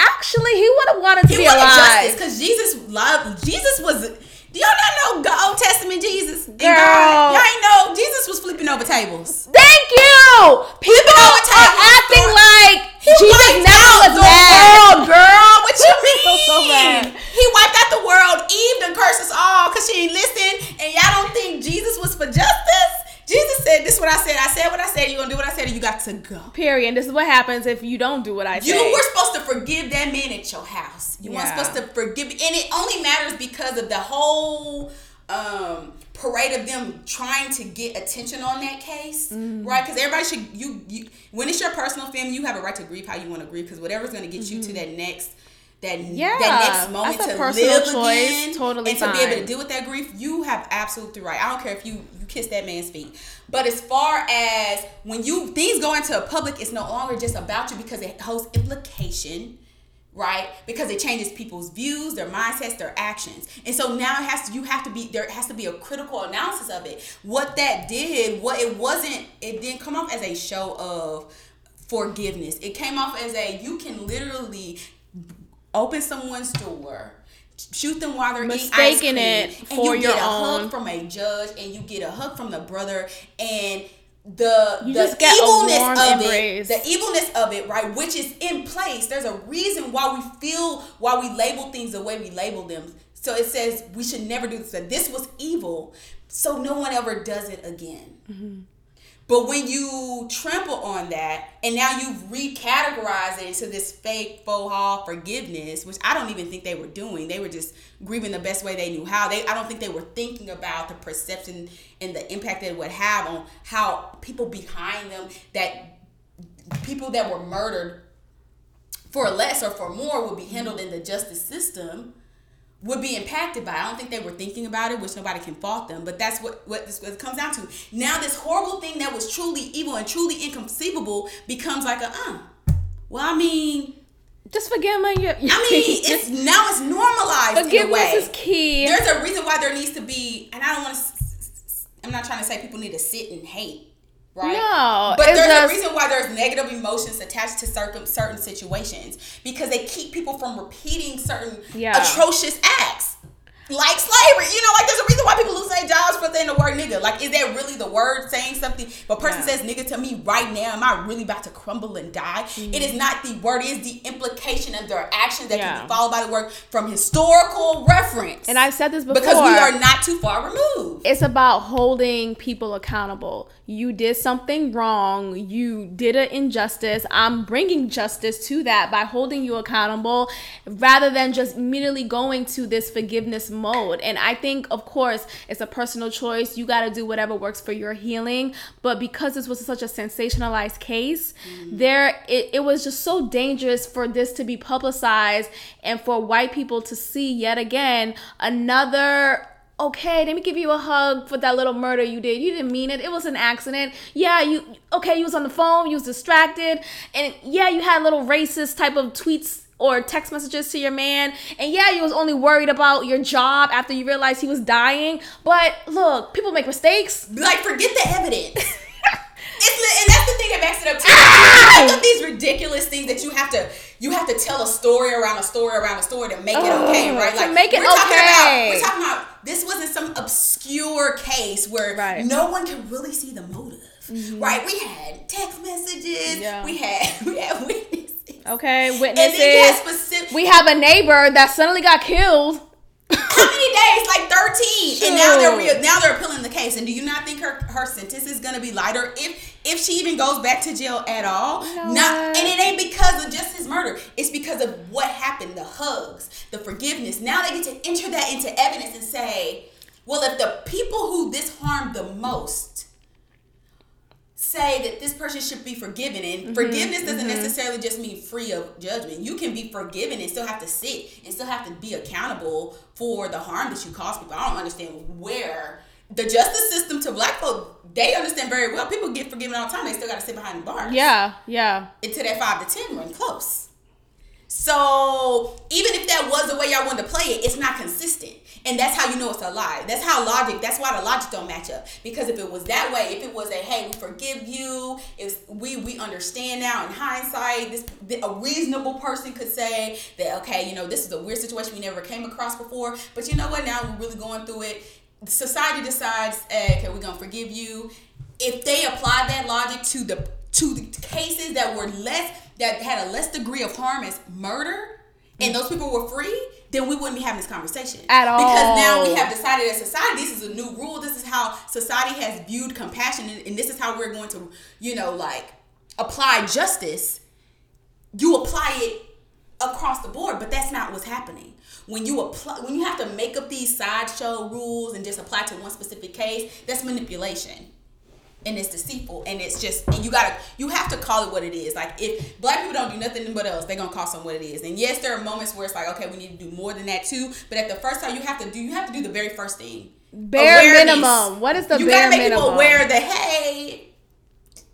actually, he would have wanted to He be alive. justice because Jesus loved. Jesus was. Do y'all not know the Old Testament Jesus? And Girl. God? Y'all ain't know Jesus was flipping over tables. Thank you. People over are acting Lord. like He Jesus wiped never out the mad. world, girl. What you feel so mean? bad. he wiped out the world. Eve done cursed us all because she ain't listen. And y'all don't think Jesus was for justice? Jesus said, "This is what I said. I said what I said. You're gonna do what I said, and you got to go." Period. And this is what happens if you don't do what I say. You were supposed to forgive that man at your house. You weren't supposed to forgive, and it only matters because of the whole um, parade of them trying to get attention on that case, Mm-hmm. right? Because everybody should you, you when it's your personal family, you have a right to grieve how you want to grieve because whatever's going to get you to that next. That. Yeah, that next moment to live choice. again Totally and to be able to deal with that grief, you have absolutely right. I don't care if you you kiss that man's feet. But as far as when you things go into a public, it's no longer just about you because it holds implication, right? Because it changes people's views, their mindsets, their actions. And so now it has to you have to be there has to be a critical analysis of it. What that did, what it wasn't, it didn't come off as a show of forgiveness. It came off as a you can literally open someone's door, shoot them while they're Mistaking eating it ice cream, for and you your get a own. hug from a judge, and you get a hug from the brother, and the You the just get a evilness of embrace. it, the evilness of it, right, which is in place. There's a reason why we feel why we label things the way we label them. So it says we should never do this. This was evil, so no one ever does it again. Mm-hmm. But when you trample on that and now you've recategorized it into this fake faux hall forgiveness, which I don't even think they were doing. They were just grieving the best way they knew how. They I don't think they were thinking about the perception and the impact that it would have on how people behind them that people that were murdered for less or for more would be handled in the justice system would be impacted by. I don't think they were thinking about it, which nobody can fault them. But that's what what this what it comes down to. Now this horrible thing that was truly evil and truly inconceivable becomes like a uh. Well, I mean, just forgive my. Your, I mean, it's now it's normalized forgiveness is key. There's a reason why there needs to be, and I don't want to. I'm not trying to say people need to sit and hate, right? No, but there's just- a reason why there's negative emotions attached to certain certain situations because they keep people from repeating certain Yeah. atrocious acts. Like slavery, you know, like there's a reason why people lose their jobs for saying the word nigga. Like, is that really the word saying something? If a person Yeah. says nigga to me right now, am I really about to crumble and die? It is not the word, it is the implication of their actions that can Mm-hmm. Be followed by the word from historical reference. And I've said this before. because we are not too far removed. it's about holding people accountable. You did something wrong. You did an injustice. I'm bringing justice to that by holding you accountable rather than just immediately going to this forgiveness mode. And I think, of course, it's a personal choice. You got to do whatever works for your healing. But because this was such a sensationalized case, mm-hmm. there it, it was just so dangerous for this to be publicized and for white people to see yet again another okay, let me give you a hug for that little murder you did. You didn't mean it. It was an accident. Yeah, you okay, you was on the phone, you was distracted, and yeah, you had little racist type of tweets or text messages to your man. And yeah, you was only worried about your job after you realized he was dying. But look, people make mistakes. Like, forget the evidence. It's and that's the thing that backs it up too. Think of these ridiculous things that you have to you have to tell a story around a story around a story to make it okay, Ugh, right? to Like make it we're talking okay. about we're talking about this wasn't some obscure case where Right. Mm-hmm. no one can really see the motive. Right? We had text messages, Yeah. we had we had witnesses. Okay, witnesses. specific We have a neighbor that suddenly got killed. how many days? Like thirteen, and now they're Shoot. re- now they're appealing the case. And do you not think her her sentence is gonna be lighter if if she even goes back to jail at all? know Not, and it ain't because of just his murder. It's because of what happened, the hugs, the forgiveness. Now they get to enter that into evidence and say, well, if the people who this harmed the most say that this person should be forgiven Mm-hmm, and forgiveness doesn't necessarily just mean free of judgment you can be forgiven and still have to sit and still have to be accountable for the harm that you caused people i don't understand where the justice system to black folk they understand very well people get forgiven all the time they still got to sit behind the bars Yeah, yeah. into that five to ten run close. So even if that was the way y'all wanted to play it, it's not consistent. And that's how you know it's a lie. That's how logic, that's why the logic don't match up. Because if it was that way, if it was a hey, we forgive you, if we we understand now in hindsight, this a reasonable person could say that okay, you know, this is a weird situation we never came across before. But you know what, now we're really going through it. Society decides, hey, okay, we're gonna forgive you. If they apply that logic to the to the cases that were less that had a less degree of harm as murder and those people were free then we wouldn't be having this conversation At all. because now we have decided as society this is a new rule this is how society has viewed compassion and, and this is how we're going to you know like apply justice you apply it across the board, but that's not what's happening. When you apply, when you have to make up these sideshow rules and just apply to one specific case, that's manipulation, and it's deceitful, and it's just, and you gotta, you have to call it what it is. Like if black people don't do nothing but else, they're gonna call something what it is. And yes, there are moments where it's like, okay, we need to do more than that too. But at the first time, you have to do, you have to do the very first thing. Bare Awareness. minimum. What is the you gotta make minimum? people aware that hey,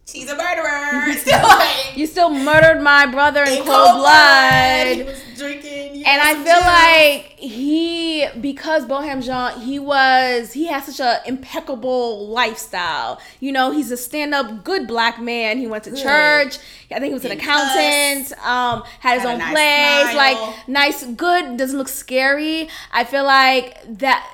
she's a murderer. Like, You still murdered my brother in in cold blood. He was drinking. you and I feel like he, because Botham Jean, he was, he has such a impeccable lifestyle. You know, he's a stand-up, good black man. He went to Good. church. I think he was an accountant. Um, had his Had own nice place. smile. Like nice, good. Doesn't look scary. I feel like that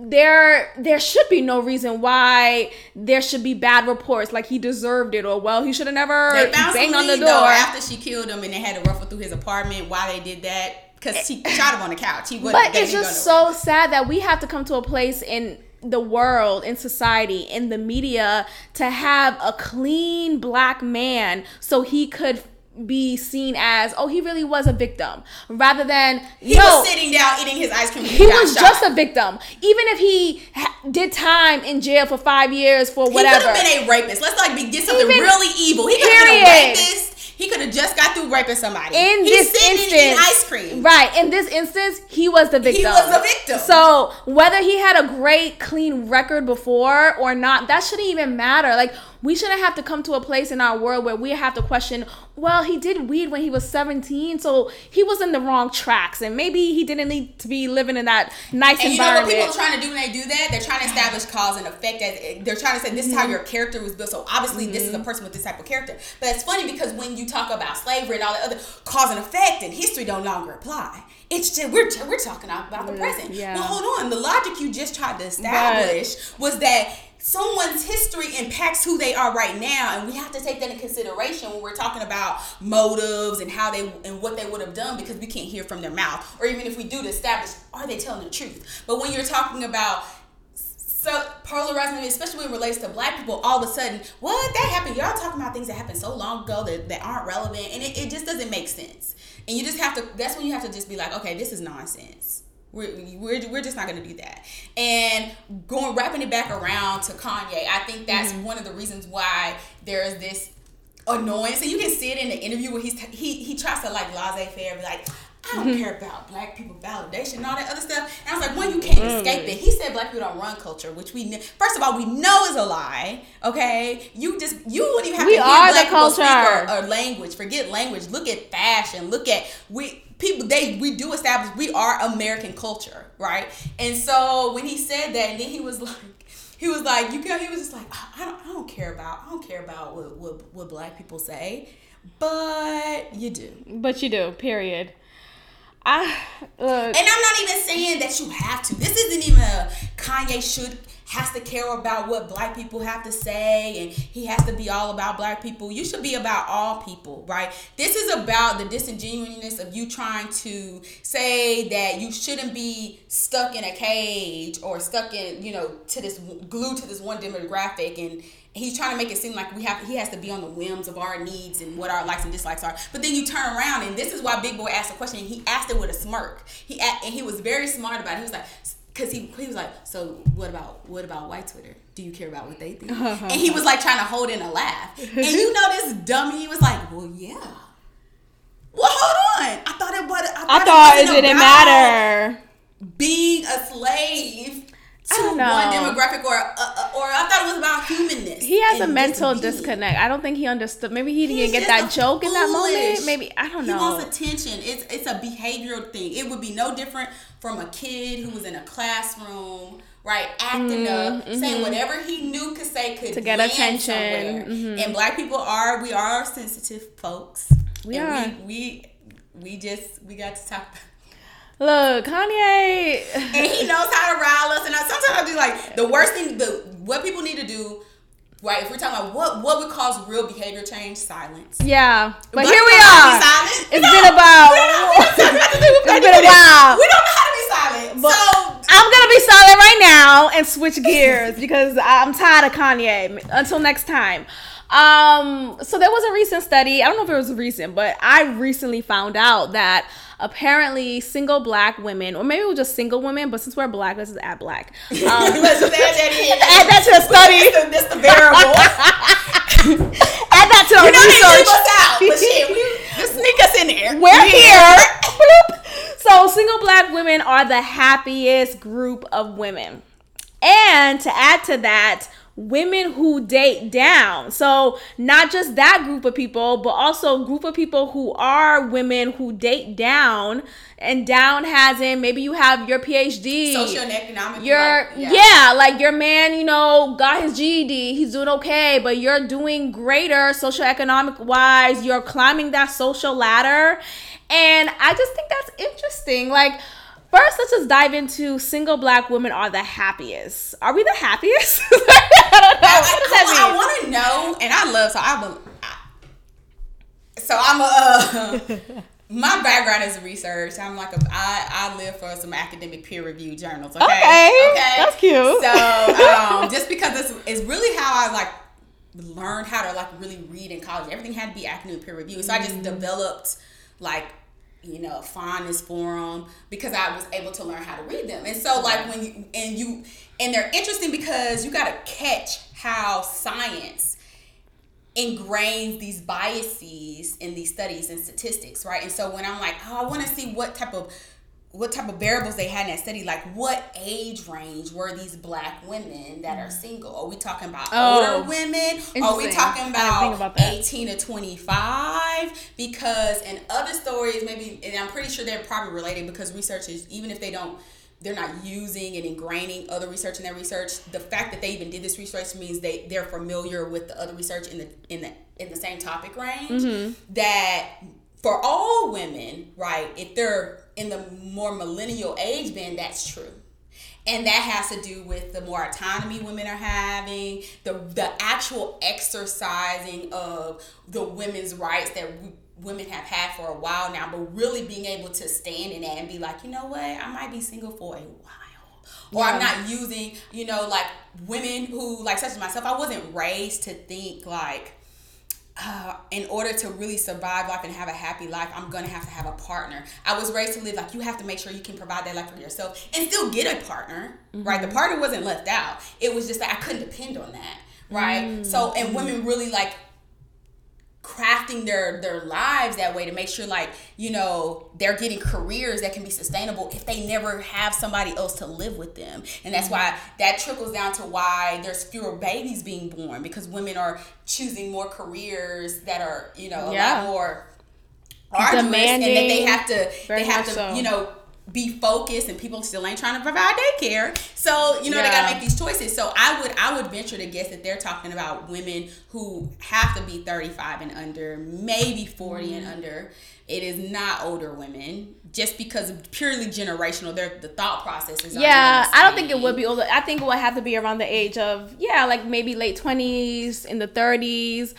there, there should be no reason why there should be bad reports. Like he deserved it, or well, he should have never banged on the door. though after she killed him, and they had to ruffle through his apartment. Why they did that? Because he eh. shot him on the couch. He wasn't. But it's just so sad that we have to come to a place in the world, in society, in the media to have a clean black man so he could be seen as oh he really was a victim rather than He no was sitting down eating his ice cream. he was shot. just a victim even if he ha- did time in jail for five years for whatever He could have been a rapist. Let's like be, get something Even- really evil. He could have been a rapist. He could have just got through raping somebody. in He's this instance, ice cream. right? In this instance, he was the victim. He was the victim. So whether he had a great clean record before or not, that shouldn't even matter. Like we shouldn't have to come to a place in our world where we have to question, well, he did weed when he was 17, so he was in the wrong tracks, and maybe he didn't need to be living in that nice And you know environment. what people are trying to do when they do that? They're trying to establish cause and effect. As they're trying to say this is how mm-hmm. your character was built. So obviously this is a mm-hmm. person with this type of character. But it's funny because when you talk about slavery and all the other cause and effect and history don't longer apply. It's just we're we're talking about the mm, present. yeah. Well, hold on. The logic you just tried to establish was that someone's history impacts who they are right now and we have to take that in consideration when we're talking about motives and how they and what they would have done because we can't hear from their mouth or even if we do to establish are they telling the truth but when you're talking about so polarizing, especially when it relates to black people, all of a sudden, what that happened? Y'all talking about things that happened so long ago that, that aren't relevant, and it, it just doesn't make sense. And you just have to. That's when you have to just be like, okay, this is nonsense. We're, we're, we're just not gonna do that. And going wrapping it back around to Kanye, I think that's mm-hmm. one of the reasons why there's this annoyance. And you can see it in the interview where he's he he tries to like laissez faire, be like. I don't mm-hmm. care about black people validation and all that other stuff. And I was like, one, you can't mm. escape it. He said black people don't run culture, which we kn- first of all we know is a lie. Okay, you just you wouldn't even have We to hear black people speak culture. or, or language. Forget language. Look at fashion. Look at we people. They we do establish we are American culture, right? And so when he said that, and then he was like. He was like, you know, he was just like, I don't, I don't care about, I don't care about what, what, what black people say, but you do. but you do, period. Look. And I'm not even saying that you have to. This isn't even a Kanye should has to care about what black people have to say and he has to be all about black people. You should be about all people, right? This is about the disingenuousness of you trying to say that you shouldn't be stuck in a cage or stuck in, you know, to this glued to this one demographic and he's trying to make it seem like we have he has to be on the whims of our needs and what our likes and dislikes are. But then you turn around and this is why Big Boy asked the question and he asked it with a smirk. He and he was very smart about it. He was like because he, he was like, so what about what about white Twitter? Do you care about what they think? and he was like trying to hold in a laugh. And you know this dummy was like, well yeah. Well, hold on. I thought it was. I thought, I thought it wasn't didn't matter. Being a slave to I don't one know. demographic, or uh, or I thought it was about humanness. He has a mental disconnect. I don't think he understood. Maybe he didn't get that joke in that moment. Maybe I don't know. He wants attention. It's it's a behavioral thing. It would be no different from a kid who was in a classroom, right, acting up, saying whatever he knew could say could Mm-hmm, To get attention. Mhm. And black people are we are sensitive folks. We and are. We, we we just we got to talk. Look, Kanye. and he knows how to rile us. And I, sometimes I do like the worst thing. The what people need to do. Right, if we're talking about what what would cause real behavior change, silence. Yeah, but Black here we are. be. It's No, been about. we don't know- we don't have nothing to do with been a while. We don't know how to be silent. But so I'm gonna be silent right now and switch gears because I'm tired of Kanye. Until next time. Um, so there was a recent study. I don't know if it was recent, but I recently found out that apparently single black women, or maybe it was just single women, but since we're black, let's just add black. Um, let's just add that in. add that to the study. That's the, that's the variable. add that to our you know they leave research. us out, but shit, we just sneak us in there. We're here. Bloop. So, single black women are the happiest group of women. And to add to that, women who date down. So, not just that group of people, but also a group of people who are women who date down. And down has in maybe you have your PhD. Social and economic. Your like, yeah. like your man, you know, got his GED, he's doing okay, but you're doing greater socioeconomic wise. You're climbing that social ladder, and I just think that's interesting. Like, first, let's just dive into single black women are the happiest. Are we the happiest? I don't know. I, what does that I, want to know, and I love so I'm a. So I'm a. Uh, my background is research. I'm like a. I I live for some academic peer review journals. Okay. Okay, that's cute. So um, just because it's, it's really how I like learned how to like really read in college. Everything had to be academic peer review. So I just developed like you know fondness for them because I was able to learn how to read them. And so mm-hmm. like when you and you and they're interesting because you got to catch how science ingrains these biases in these studies and statistics, right? And so when I'm like, oh, I want to see what type of what type of variables they had in that study. Like, what age range were these black women that are single? Are we talking about Oh. older women? Are we talking about, about 18 to 25? Because in other stories, maybe, and I'm pretty sure they're probably related because researchers, even if they don't, they're not using and ingraining other research in their research. The fact that they even did this research means they they're familiar with the other research in the in the in the same topic range. Mm-hmm. That for all women, right? If they're in the more millennial age band, that's true. And that has to do with the more autonomy women are having, the the actual exercising of the women's rights that we, women have had for a while now, but really being able to stand in that and be like, you know what, I might be single for a while. Or I'm not using, you know, like women who, like such as myself, I wasn't raised to think like, uh, in order to really survive life and have a happy life, I'm gonna have to have a partner. I was raised to live like you have to make sure you can provide that life for yourself and still get a partner, right? The partner wasn't left out. It was just that I couldn't depend on that, right? So, and women really like crafting their their lives that way to make sure like you know they're getting careers that can be sustainable if they never have somebody else to live with them and that's why that trickles down to why there's fewer babies being born because women are choosing more careers that are you know a Yeah. lot more arduous and that they have to they have to so. you know be focused and people still ain't trying to provide daycare so you know they gotta make these choices so i would i would venture to guess that they're talking about women who have to be 35 and under maybe 40 Mm-hmm. and under it is not older women just because of purely generational their the thought processes are Yeah, I don't think it would be older. I think it would have to be around the age of yeah, like maybe late twenties, in the thirties.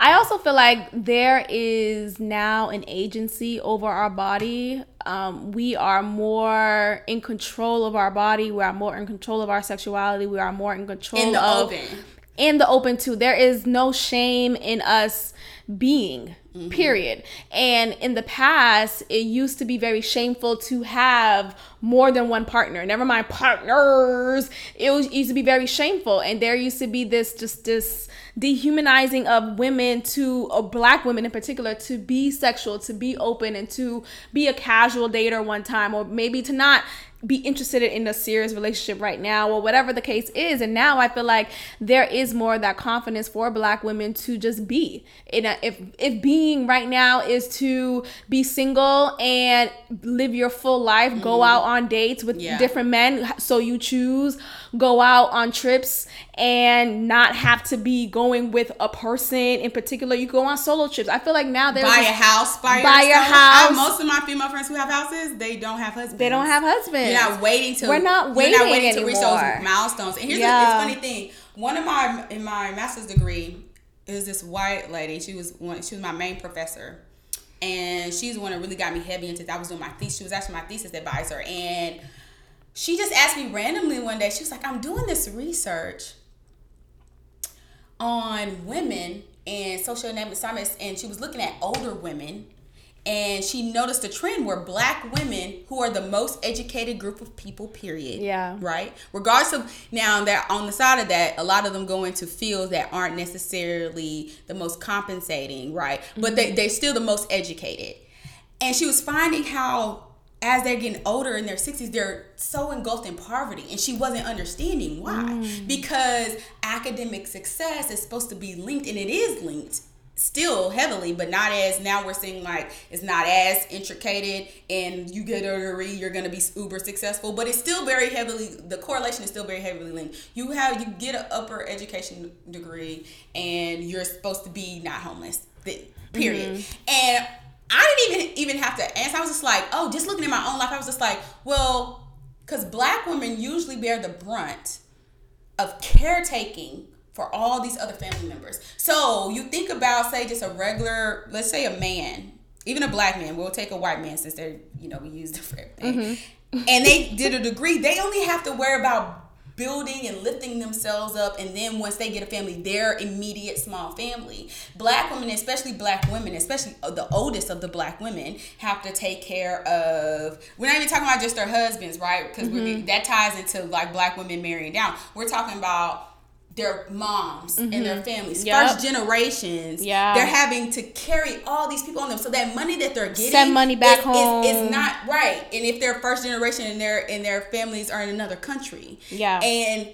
I also feel like there is now an agency over our body. Um, we are more in control of our body. We are more in control of our sexuality. We are more in control in the of open in the open too. There is no shame in us being. Period. And in the past, it used to be very shameful to have more than one partner. Never mind partners. It was used to be very shameful, and there used to be this just this dehumanizing of women to uh, black women in particular to be sexual, to be open, and to be a casual dater one time, or maybe to not be interested in a serious relationship right now or whatever the case is. And now i feel like there is more of that confidence for black women to just be. And uh, if if being right now is to be single and live your full life go out on dates with Yeah. different men so you choose go out on trips and not have to be going with a person in particular you go on solo trips i feel like now there's buy a house buy, Buy your yourself. I- house. most of my female friends who have houses they don't have husbands they don't have husbands You're not waiting to. We're not You're not waiting waiting to reach those milestones. And here's Yeah. the funny thing. One of my in my master's degree is this white lady. She was one. She was my main professor, and she's the one that really got me heavy into. That. I was doing my thesis. She was actually my thesis advisor, and she just asked me randomly one day. She was like, "I'm doing this research on women and social dynamic assignments, and she was looking at older women." And she noticed a trend where black women, who are the most educated group of people, period. Yeah. Right? Regardless of now that on the side of that, a lot of them go into fields that aren't necessarily the most compensating, right? But mm-hmm. they, they're still the most educated. And she was finding how as they're getting older in their 60s, they're so engulfed in poverty. And she wasn't understanding why. Mm. Because academic success is supposed to be linked, and it is linked still heavily, but not as now we're seeing like it's not as intricated and you get a degree, you're gonna be uber successful, but it's still very heavily the correlation is still very heavily linked. You have you get an upper education degree and you're supposed to be not homeless. Period. Mm-hmm. And I didn't even even have to answer. I was just like, oh, just looking at my own life, I was just like, well, because black women usually bear the brunt of caretaking for all these other family members. So you think about, say, just a regular, let's say a man, even a black man, we'll take a white man since they're, you know, we use them for everything. Mm-hmm. And they did a degree, they only have to worry about building and lifting themselves up and then once they get a family their immediate small family. Black women especially black women especially the oldest of the black women have to take care of we're not even talking about just their husbands right? Because mm-hmm. that ties into like black women marrying down. We're talking about their moms and their families, Mm-hmm. Yep. first generations. Yeah. they're having to carry all these people on them. So that money that they're getting, Send money back is, home. is, is not right. And if they're first generation and their and their families are in another country, Yeah. and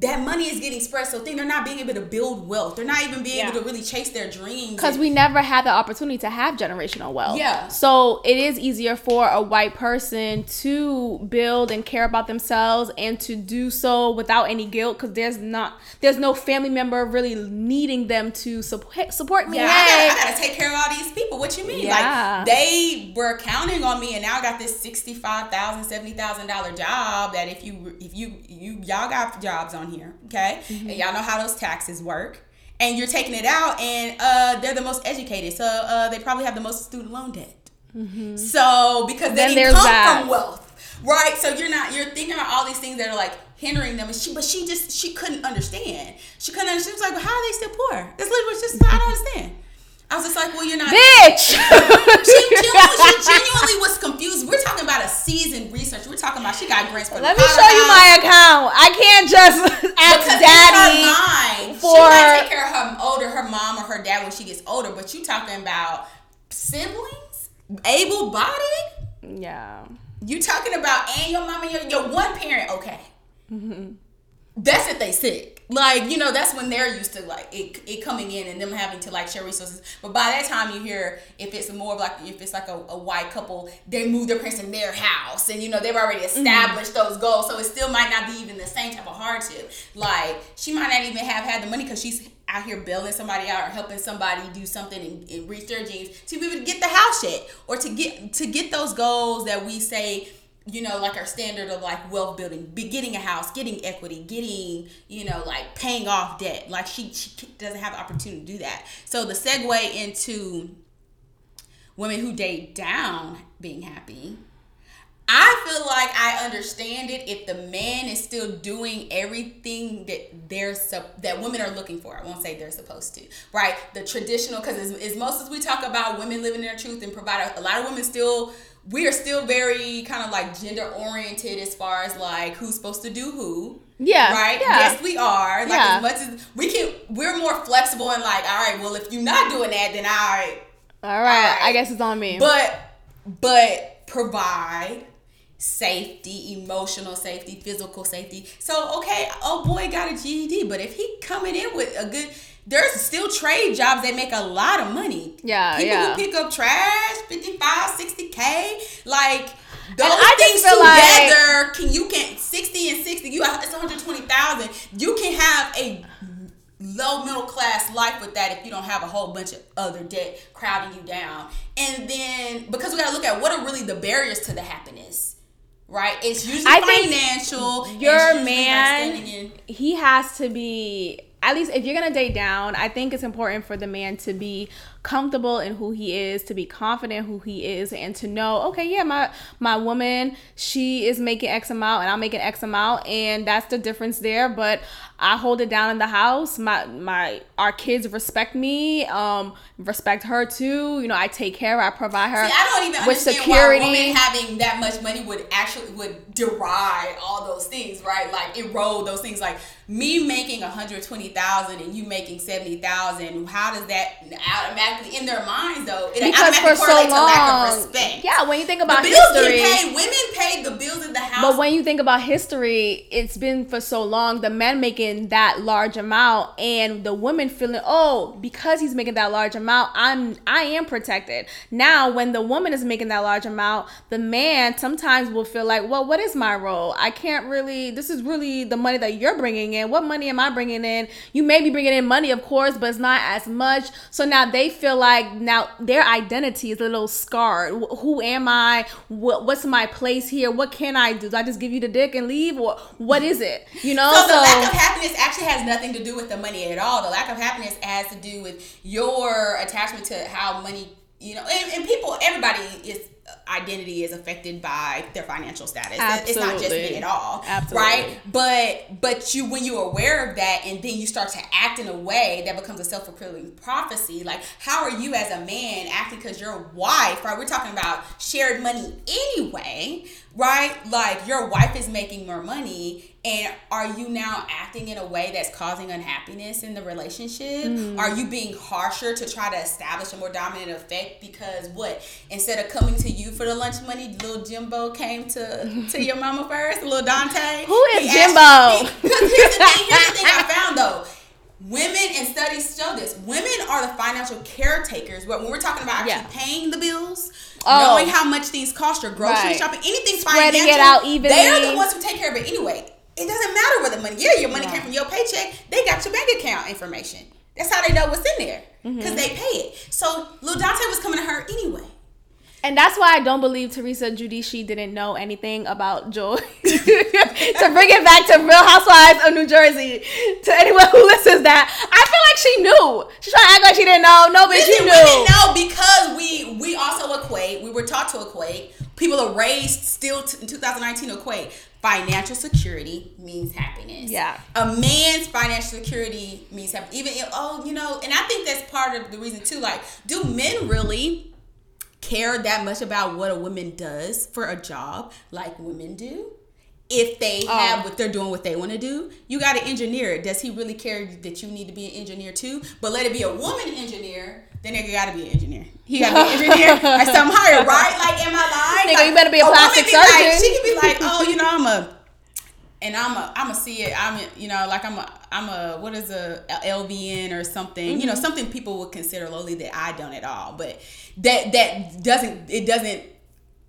that money is getting spread so thin, they're not being able to build wealth. They're not even being Yeah. able to really chase their dreams. because we never had the opportunity to have generational wealth. Yeah. So it is easier for a white person to build and care about themselves and to do so without any guilt because there's not there's no family member really needing them to support support me. Yeah, hey, I, gotta, I gotta take care of all these people. What you mean? Yeah. Like they were counting on me, and now I got this sixty-five thousand, seventy thousand dollar job. That if you if you you y'all got jobs on here, okay, Mm-hmm. and y'all know how those taxes work, and you're taking it out, and uh, they're the most educated, so uh, they probably have the most student loan debt. So because Mm-hmm. They didn't come that. from wealth, right? So you're not you're thinking about all these things that are like hindering them, and she but she just she couldn't understand. She couldn't understand. She was like, well, how are they still poor? This literally just I don't understand. I was just like, well, you're not. bitch. She, genuinely, she genuinely was confused. We're talking about a seasoned researcher. We're talking about she got grants for. the Let me show you my account. I can't just ask Because daddy. her mind, for- she might take care of her older, her mom or her dad when she gets older. But you talking about siblings, able-bodied. Yeah. You talking about and your mama, your, your one parent, okay. Mm-hmm. That's if they sick. Like, you know, that's when they're used to like it, it coming in and them having to like share resources. But by that time you hear if it's more of like if it's like a, a white couple, they move their parents in their house and you know they've already Mm-hmm. established those goals. So it still might not be even the same type of hardship. Like she might not even have had the money because she's out here bailing somebody out or helping somebody do something and, and reach their dreams to be able to get the house yet or to get to get those goals that we say you know, like our standard of like wealth building, be getting a house, getting equity, getting, you know, like paying off debt. Like she, she doesn't have the opportunity to do that. So the segue into women who date down being happy. I feel like I understand it if the man is still doing everything that they're that women are looking for. I won't say they're supposed to, right? The traditional, because as, as most as we talk about women living their truth and provide a lot of women still we are still very kind of like gender oriented as far as like who's supposed to do who. Yeah, Right. yeah. Yes, we are. Like Yeah. as much as we can, we're more flexible and like, all right, well, if you're not doing that, then all right, All right. Alright. I guess it's on me. but but provide safety, emotional safety, physical safety. So okay, oh boy got a GED, but if he coming in with a good there's still trade jobs that make a lot of money. Yeah, People yeah. who pick up trash, 55, 60K, like those I things feel like- together, can you can 60 and 60, you have it's 120,000. You can have a low middle class life with that if you don't have a whole bunch of other debt crowding you down. And then because we gotta look at what are really the barriers to the happiness. Right? It's usually I financial. your man he has to be at least if you're gonna date down i think it's important for the man to be comfortable in who he is to be confident who he is and to know okay yeah my my woman she is making x amount and i'm making x amount and that's the difference there but i hold it down in the house my my our kids respect me um respect her too you know i take care i provide her See, I don't even with understand security why women having that much money would actually would deride all those things, right? Like erode those things. Like me making one hundred twenty thousand and you making seventy thousand. How does that automatically in their minds though? It because for automatically so correlates to lack long of respect. yeah when you think the about bills history paid. Women paid the bills in the house. But when you think about history, it's been for so long the men making that large amount and the women feeling, oh, because he's making that large amount, I'm I am protected. Now when the woman is making that large amount, the man sometimes will feel like, well, what is my role? I can't really. This is really the money that you're bringing in. What money am I bringing in? You may be bringing in money, of course, but it's not as much. So now they feel like now their identity is a little scarred. Who am I? What, what's my place here? What can I do? Do I just give you the dick and leave, or what is it? You know. So the lack of happiness actually has nothing to do with the money at all. The lack of happiness has to do with your attachment to how money, you know, and, and people, everybody is uh, identity is affected by their financial status. Absolutely. It's not just men at all, Absolutely. right? But but you when you're aware of that and then you start to act in a way that becomes a self fulfilling prophecy. Like how are you as a man acting because your wife, right? We're talking about shared money anyway, right? Like your wife is making more money and are you now acting in a way that's causing unhappiness in the relationship? Mm. Are you being harsher to try to establish a more dominant effect because what? Instead of coming to you for the lunch money, little Jimbo came to to your mama first, little Dante. Who is He Jimbo? 'cause here's the thing, here's the thing I found though. Women and studies show this. Women are the financial caretakers. But when we're talking about actually Yeah. paying the bills, Oh. knowing how much things cost, your grocery Right. shopping, anything Spreading financial, it out They're the ones who take care of it anyway. It doesn't matter where the money. Yeah, your money Right. came from your paycheck. They got your bank account information. That's how they know what's in there because Mm-hmm. they pay it. So Lil Dante was coming to her anyway. And that's why I don't believe Teresa Giudice didn't know anything about Joe. to bring it back to Real Housewives of New Jersey, to anyone who listens, that I feel like she knew. She's trying to act like she didn't know. No, but she knew. women know because we we also equate. We were taught to equate. People are raised still t- in 2019 to equate. Financial security means happiness. Yeah. A man's financial security means happiness. Even if, oh, you know, and I think that's part of the reason too. Like, do men really care that much about what a woman does for a job like women do? If they Oh. have what they're doing, what they want to do, you got to engineer it. Does he really care that you need to be an engineer too? But let it be a woman engineer, then nigga got to be an engineer. He got to be an engineer or something higher, right? Like, am I lying? Nigga, Like, you better be a woman plastic be like- surgeon. she could be like, oh, you know, I'm a and I'm a I'm a see it. I'm a, you know like I'm a I'm a what is a, a LVN or something. You know Mm-hmm. something people would consider lowly that I don't at all. But that that doesn't it doesn't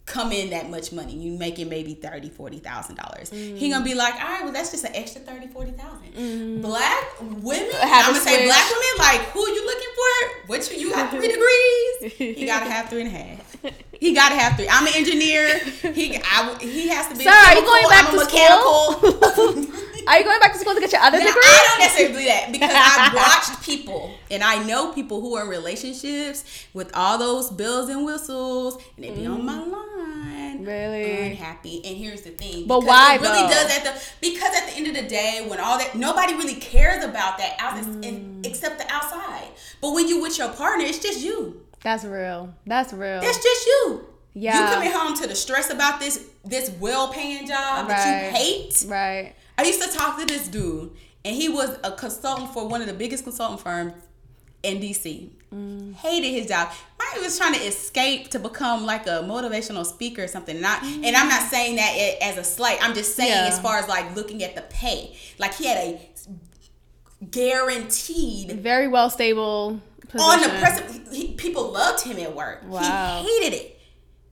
come in that much money. You making maybe thirty forty thousand dollars. He gonna mm. be like, all right, well that's just an extra thirty forty thousand. Mm. Black women, I'm gonna say black women. Like who you looking for? What you, you got three degrees? He gotta have three and a half. He gotta have three. I'm an engineer. He I, he has to be. Sir, are you going back I'm to school? mechanical. Are you going back school to get your other Now, degree? I don't necessarily believe that because I've watched people and I know people who are in relationships with all those bells and whistles and they be on my line. Really? Unhappy. And here's the thing. But because why, really though? does at the because at the end of the day, when all that nobody really cares about that out Mm. except the outside. But when you with your partner, it's just you. That's real. That's real. That's just you. Yeah. You coming home to the stress about this this well paying job that you hate. right. I used to talk to this dude, and he was a consultant for one of the biggest consultant firms in DC. Mm. Hated his job. He was trying to escape to become like a motivational speaker or something. Not, and I'm not saying that it- as a slight. I'm just saying Yeah. as far as like looking at the pay, like he had a guaranteed Very well stable position. on the press. He, people loved him at work. Wow. He hated it.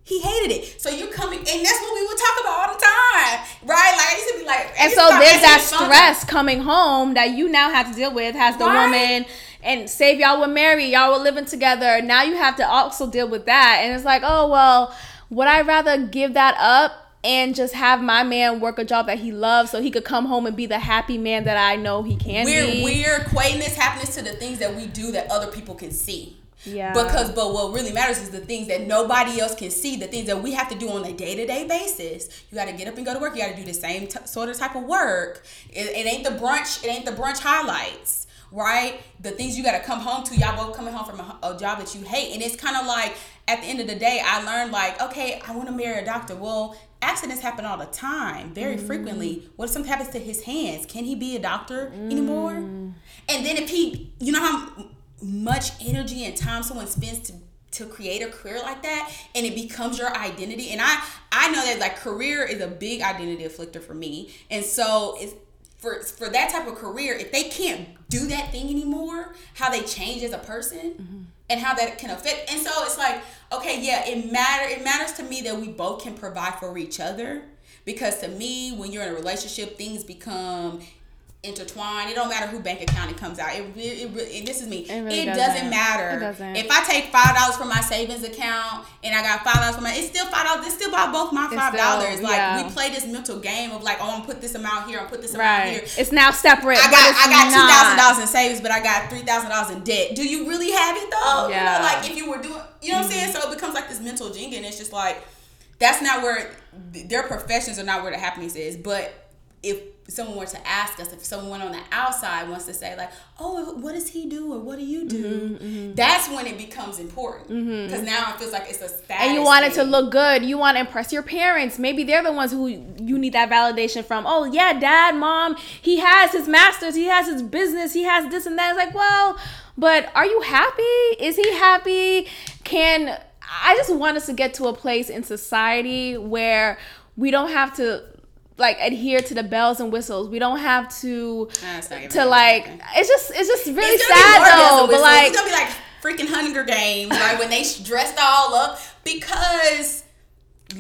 He hated it. So you're coming, and that's what we would talk about all the time, right? Like I used to be like, And so there's that stress coming home that you now have to deal with as the Right. woman. And save y'all were married, y'all were living together. Now you have to also deal with that. And it's like, oh well, would I rather give that up and just have my man work a job that he loves so he could come home and be the happy man that I know he can We're be? we're equating this happiness to the things that we do that other people can see. Yeah. Because, but what really matters is the things that nobody else can see, the things that we have to do on a day to day basis. You got to get up and go to work. You got to do the same t- sort of type of work. It, it ain't the brunch. It ain't the brunch highlights, right? The things you got to come home to. Y'all both coming home from a, a job that you hate, and it's kind of like at the end of the day, I learned like, okay, I want to marry a doctor. Well, accidents happen all the time, very mm-hmm. frequently. What if something happens to his hands? Can he be a doctor mm. anymore? And then if he, you know how much energy and time someone spends to to create a career like that and it becomes your identity. And i i know that like career is a big identity afflictor for me. And so it's for for that type of career if they can't do that thing anymore how they change as a person mm-hmm. and how that can affect and so it's like okay yeah it matter it matters to me that we both can provide for each other. Because to me when you're in a relationship things become intertwined. It don't matter who bank account it comes out. It, it, it, it this is me. It, really doesn't, doesn't. matter. It doesn't. If I take five dollars from my savings account and I got five dollars from my, it's still five dollars. It's still about both my five dollars. Like yeah. we play this mental game of like, oh, I'm gonna put this amount here. I'm put this amount Right. here. It's now separate. I got I got two thousand dollars in savings, but I got three thousand dollars in debt. Do you really have it though? You Yeah. know, like if you were doing, you know what I'm saying. Mm-hmm. So it becomes like this mental jenga, and it's just like that's not where their professions are not where the happiness is. But if someone were to ask us, if someone on the outside wants to say like, oh, what does he do or what do you do? Mm-hmm, That's when it becomes important because now it feels like it's a status. and you want it to look good. You want to impress your parents. Maybe they're the ones who you need that validation from. Oh yeah, dad, mom, he has his masters, he has his business, he has this and that. It's like, well, but are you happy? Is he happy? Can I just want us to get to a place in society where we don't have to like adhere to the bells and whistles. We don't have to Nah, it's not even to like. It's just it's just really It's sad though. But like it's gonna be like freaking Hunger Games, right? when they dressed all up because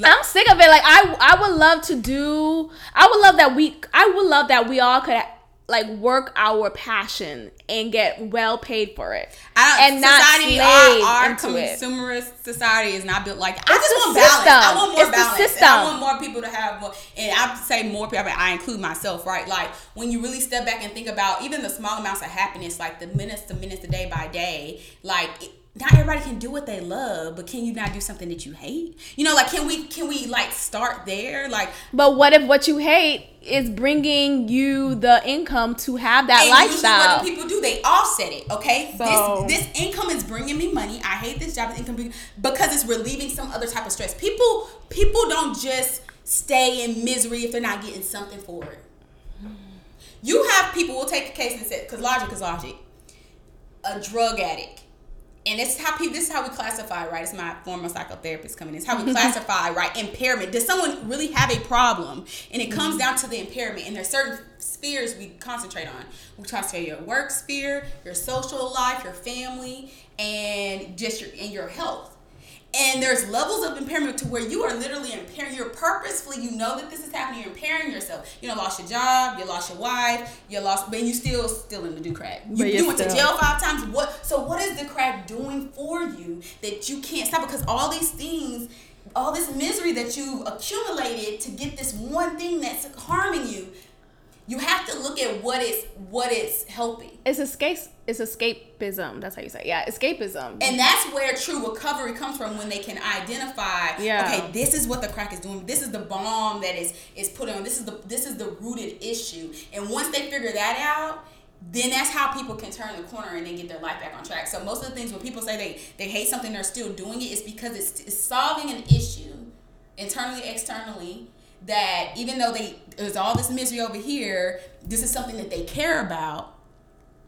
I'm sick of it. Like I, I would love to do. I would love that we. I would love that we all could like work our passion and get well paid for it, I don't, and not society, slave our, our into it. consumerist society is not built like that. I It's just want balance. I want more It's balance. And system. I want more people to have more. And I say more people. I, mean, I include myself, right? Like when you really step back and think about even the small amounts of happiness, like the minutes to minutes, the day by day, like. It, not everybody can do what they love, but can you not do something that you hate? You know, like can we can we like start there? Like But what if what you hate is bringing you the income to have that And lifestyle? What do people do? They offset it. Okay, So- this this income is bringing me money. I hate this job. Income because it's relieving some other type of stress. People people don't just stay in misery if they're not getting something for it. You have people. We'll take a case and say because logic is logic. A drug addict. And this is how people. This is how we classify, right? It's my former psychotherapist coming in. It's how we classify, right? Impairment. Does someone really have a problem? And it comes mm-hmm. down to the impairment. And there's certain spheres we concentrate on. We concentrate your work sphere, your social life, your family, and just your and your health. And there's levels of impairment to where you are literally impairing. You're purposefully, you know that this is happening. You're impairing yourself. You know, lost your job, you lost your wife, you lost, but you still still in the do crack. You, you went to jail five times. What? So what is the crack doing for you that you can't stop? Because all these things, all this misery that you've accumulated to get this one thing that's harming you, you have to look at what it's what it's helping. it's escape. It's escapism. That's how you say. It. Yeah, escapism. And that's where true recovery comes from when they can identify, Yeah. okay, this is what the crack is doing. This is the bomb that is is put on. This is the this is the rooted issue. And once they figure that out, then that's how people can turn the corner and then get their life back on track. So most of the things when people say they they hate something, they're still doing it, is because it's, it's solving an issue internally, externally. That even though they there's all this misery over here, this is something that they care about.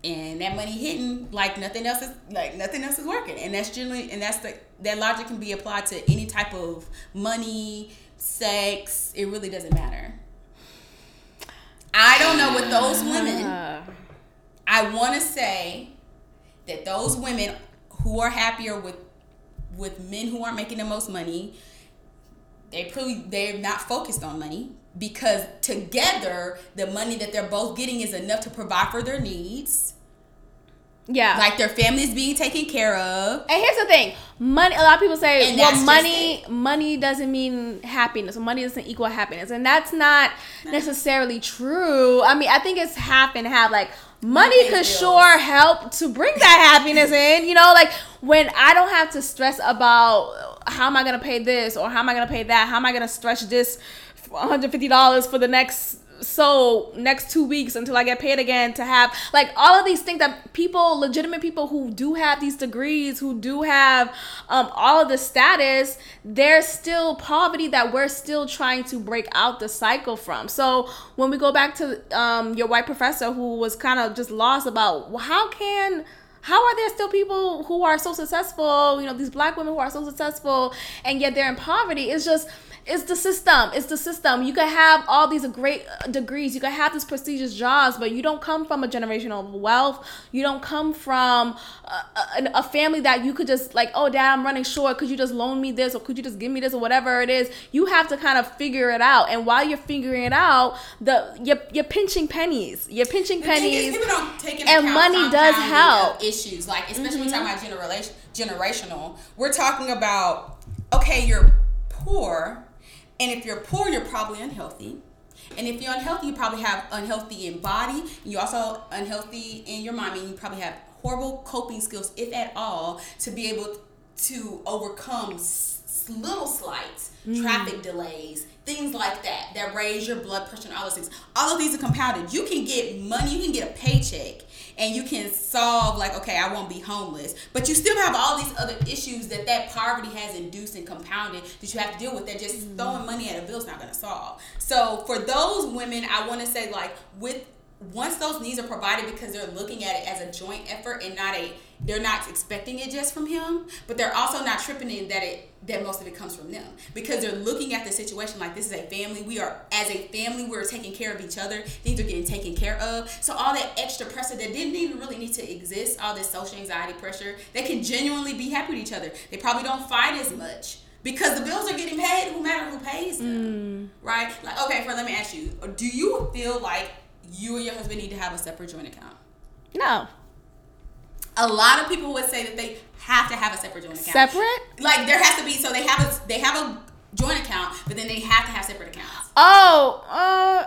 And that money hitting like nothing else is like nothing else is working. And that's generally and that's the that logic can be applied to any type of money sex it really doesn't matter. I don't know what those women i want to say that those women who are happier with with men who aren't making the most money they probably they're not focused on money because together the money that they're both getting is enough to provide for their needs yeah. like their family's being taken care of And here's the thing, money. A lot of people say, And "Well, money, money doesn't mean happiness. Money doesn't equal happiness," and that's not necessarily true. I mean, I think it's half and half. Like, money could sure help to bring that happiness in. You know, like when I don't have to stress about how am I gonna pay this or how am I gonna pay that? How am I gonna stretch this one hundred fifty dollars for the next so next two weeks until I get paid again to have like all of these things that people, legitimate people who do have these degrees, who do have um, all of the status, there's still poverty that we're still trying to break out the cycle from. So when we go back to um, your white professor who was kind of just lost about well, how can how are there still people who are so successful you know these black women who are so successful and yet they're in poverty? It's just it's the system. It's the system. You can have all these great uh, degrees. You can have these prestigious jobs, but you don't come from a generational wealth. You don't come from a, a, a family that you could just like, oh, dad, I'm running short. Could you just loan me this, or could you just give me this, or whatever it is? You have to kind of figure it out. And while you're figuring it out, the you're, you're pinching pennies. You're pinching the pennies. people don't take and money does help. Issues like especially mm-hmm. when talking about generation generational. We're talking about okay, you're poor and if you're poor, you're probably unhealthy. And if you're unhealthy, you probably have unhealthy in body. You're also unhealthy in your mind. And you probably have horrible coping skills, if at all, to be able to overcome little slights, mm. traffic delays, things like that, that raise your blood pressure and all those things. All of these are compounded. You can get money, you can get a paycheck, and you can solve like okay i won't be homeless but you still have all these other issues that that poverty has induced and compounded that you have to deal with that just mm-hmm. throwing money at a bill is not going to solve so for those women i want to say like with once those needs are provided because they're looking at it as a joint effort and not a they're not expecting it just from him but they're also not tripping in that it that most of it comes from them because they're looking at the situation like this is a family we are as a family we're taking care of each other things are getting taken care of so all that extra pressure that didn't even really need to exist all this social anxiety pressure they can genuinely be happy with each other they probably don't fight as much because the bills are getting paid no matter who pays them mm. right like okay for let me ask you do you feel like you and your husband need to have a separate joint account. No. A lot of people would say that they have to have a separate joint account. Separate? Like there has to be so they have a they have a joint account, but then they have to have separate accounts. Oh, uh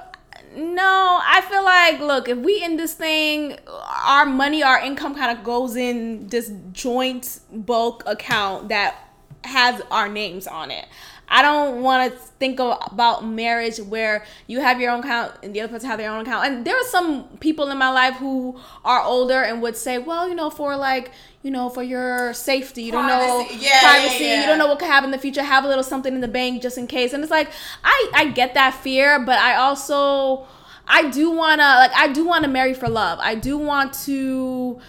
no, I feel like look, if we in this thing, our money, our income kind of goes in this joint bulk account that has our names on it. I don't want to think of, about marriage where you have your own account and the other person have their own account. And there are some people in my life who are older and would say, well, you know, for like, you know, for your safety, you privacy. don't know yeah, privacy, yeah, yeah. you don't know what could happen in the future. Have a little something in the bank just in case. And it's like, I I get that fear, but I also I do wanna like I do want to marry for love. I do want to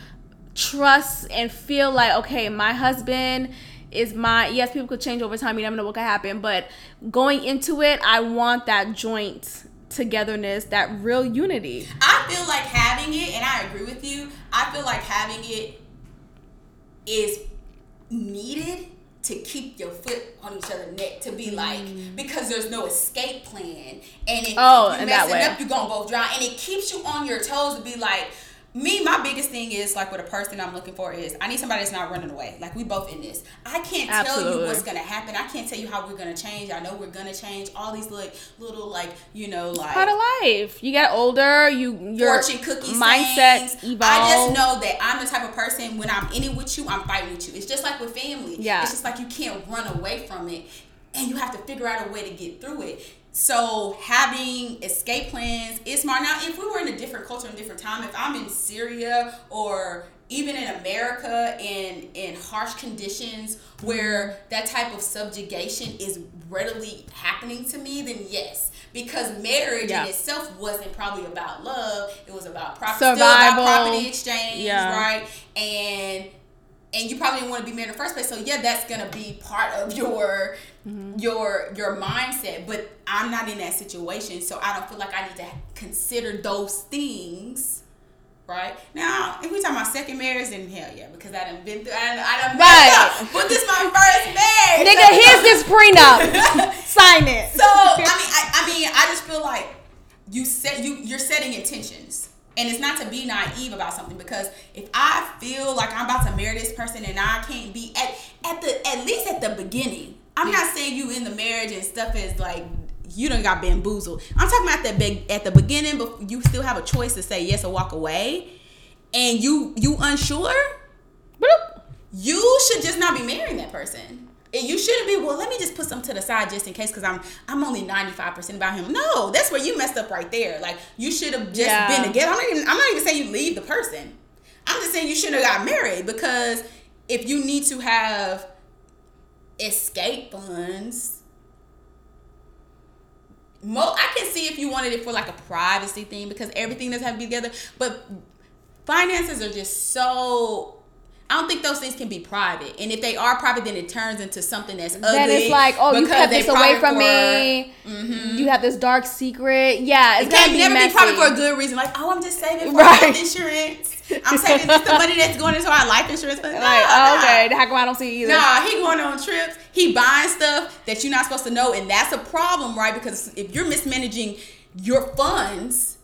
trust and feel like okay, my husband is my yes people could change over time. You never know what could happen. But going into it i want that joint togetherness that real unity. I feel like having it and i agree with you i feel like having it is needed to keep your foot on each other's neck to be like mm. because there's no escape plan. And if oh, you messing up you're gonna both drown and it keeps you on your toes to be like me, my biggest thing is like with a person I'm looking for is I need somebody that's not running away. Like we both in this. I can't Absolutely. tell you what's gonna happen. I can't tell you how we're gonna change. I know we're gonna change. All these like little like you know like part of life. You get older. You your fortune cookie mindset evolve. I just know that I'm the type of person when I'm in it with you, I'm fighting with you. It's just like with family. Yeah. It's just like you can't run away from it, and you have to figure out a way to get through it. So having escape plans is smart. Now, if we were in a different culture and different time, if I'm in Syria or even in America in in harsh conditions where that type of subjugation is readily happening to me, then yes. Because marriage yeah. in itself wasn't probably about love. It was about property, Survival. About property exchange, yeah. right? And and you probably didn't want to be married in the first place. So yeah, that's gonna be part of your mm-hmm. your your mindset. But I'm not in that situation, so I don't feel like I need to consider those things. Right now, if we talk about second marriage, then hell yeah, because I done been through, I done, I done right. But this my first marriage. Nigga, here's this prenup. Sign it. So I mean, I, I mean, I just feel like you set you you're setting intentions and it's not to be naive about something because if I feel like I'm about to marry this person and I can't be at at the at least at the beginning. I'm not saying you in the marriage and stuff is like you don't got bamboozled. I'm talking about that big at the beginning, but you still have a choice to say yes or walk away, and you you unsure. Bloop. You should just not be marrying that person you shouldn't be well let me just put some to the side just in case because i'm i'm only 95% about him. No that's where you messed up right there. Like you should have just yeah. been together. I'm not even i'm not even saying you leave the person. I'm just saying you shouldn't have got married because if you need to have escape funds mo i can see if you wanted it for like a privacy thing because everything doesn't have to be together. But finances are just so I don't think those things can be private. And if they are private, then it turns into something that's ugly. Then it's like, oh, you kept this away from for- me. Mhm. You have this dark secret. Yeah, it's It can't be never messy. be private for a good reason. Like, oh, I'm just saving for Right. life insurance. I'm saving this the money that's going into our life insurance. But like, nah, oh, nah. how come I don't see it either? Nah, he going on trips. He buying stuff that you're not supposed to know, and that's a problem, right? Because if you're mismanaging your funds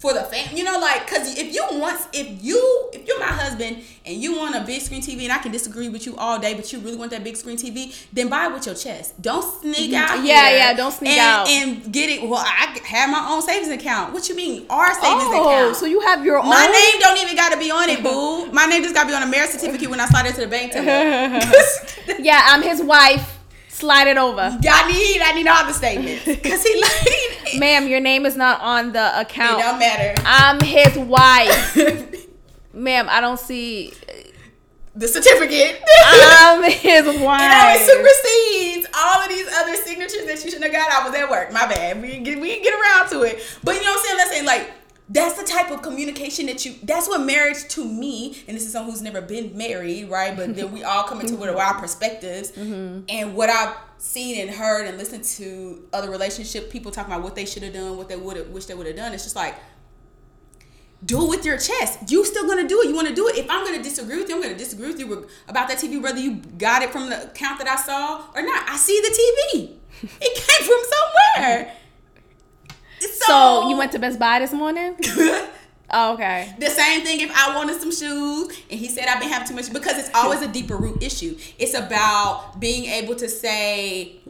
for the fam, you know, like, cause if you want, if you, if you're my husband and you want a big screen TV, and I can disagree with you all day, but you really want that big screen TV, then buy it with your chest. Don't sneak out. Yeah, yeah, don't sneak and, out. and get it. Well, I have my own savings account. What you mean, our savings Oh, account? so you have your own. My name don't even got to be on it, boo. My name just got to be on a marriage certificate when I slide into the bank. yeah, I'm his wife. Slide it over. Y'all need, I need all the statements because he like, Ma'am, your name is not on the account. it don't matter. I'm his wife. Ma'am, I don't see. the certificate. I'm his wife. It always wife. supersedes all of these other signatures that you shouldn't have got. I was at work. My bad. We get, we get around to it. But you know what I'm saying? Let's say like that's the type of communication that you. That's what marriage to me. And this is someone who's never been married, right? But then we all come into with our mm-hmm. perspectives mm-hmm. and what I've seen and heard and listened to other relationship people talking about what they should have done, what they would have wish they would have done. It's just like do it with your chest. You still gonna do it. You want to do it. If I'm gonna disagree with you, I'm gonna disagree with you about that TV, whether you got it from the account that I saw or not. I see the TV. It came from somewhere. So, So you went to Best Buy this morning? Oh, okay. the same thing if I wanted some shoes and he said I've been having too much because it's always a deeper root issue. It's about being able to say,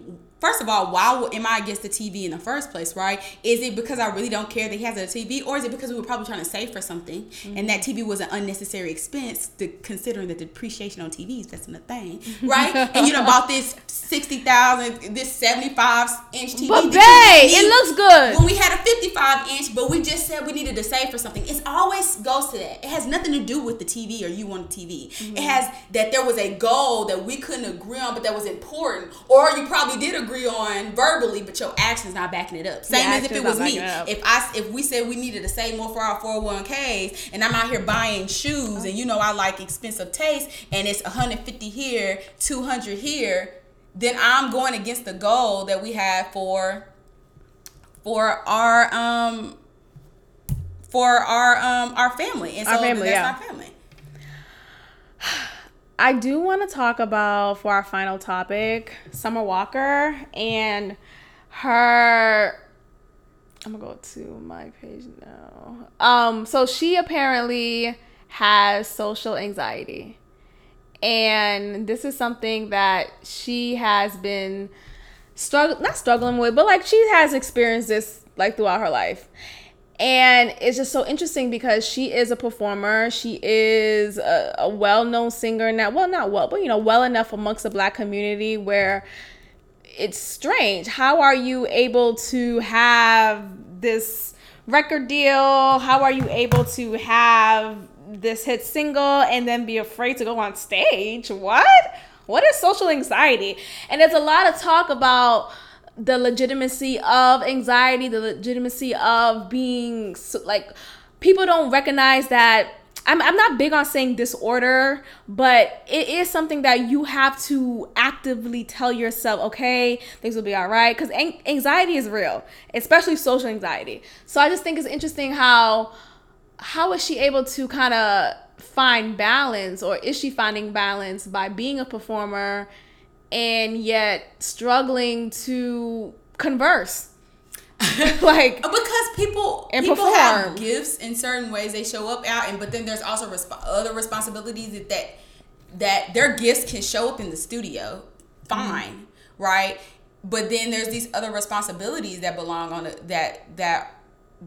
first of all, why am I against the TV in the first place, right? Is it because I really don't care that he has a TV or is it because we were probably trying to save for something and mm-hmm. that TV was an unnecessary expense to, considering the depreciation on TVs, that's not a thing, right? and you know, bought this 60,000, this 75 inch TV. But babe, it looks good. when we had a 55 inch, but we just said we needed to save for something. It always goes to that. It has nothing to do with the TV or you want a TV. Mm-hmm. It has that there was a goal that we couldn't agree on, but that was important, or you probably did agree on verbally, but your actions not backing it up. Same Your as if it was me. it. If I if we said we needed to save more for our 401ks, and I'm out here buying shoes, and you know I like expensive taste, and it's 150 here, 200 here, then I'm going against the goal that we have for for our um for our um our family and so Our family, that's yeah. our family I do want to talk about for our final topic, Summer Walker and her. I'm gonna go to my page now. Um, so she apparently has social anxiety, and this is something that she has been struggle not struggling with, but like she has experienced this like throughout her life. And it's just so interesting because she is a performer. She is a, a well-known singer now. Well, not well, but you know, well enough amongst the black community where it's strange. How are you able to have this record deal? How are you able to have this hit single and then be afraid to go on stage? What? What is social anxiety? And there's a lot of talk about the legitimacy of anxiety, the legitimacy of being like people don't recognize that I'm, I'm not big on saying disorder, but it is something that you have to actively tell yourself, okay, things will be all right. Because anxiety is real, especially social anxiety. So I just think it's interesting how how is she able to kind of find balance, or is she finding balance by being a performer and yet struggling to converse? like uh, because people And people have perform. gifts in certain ways they show up out and but then there's also resp- other responsibilities that, that that their gifts can show up in the studio fine mm-hmm. right but then there's these other responsibilities that belong on it that that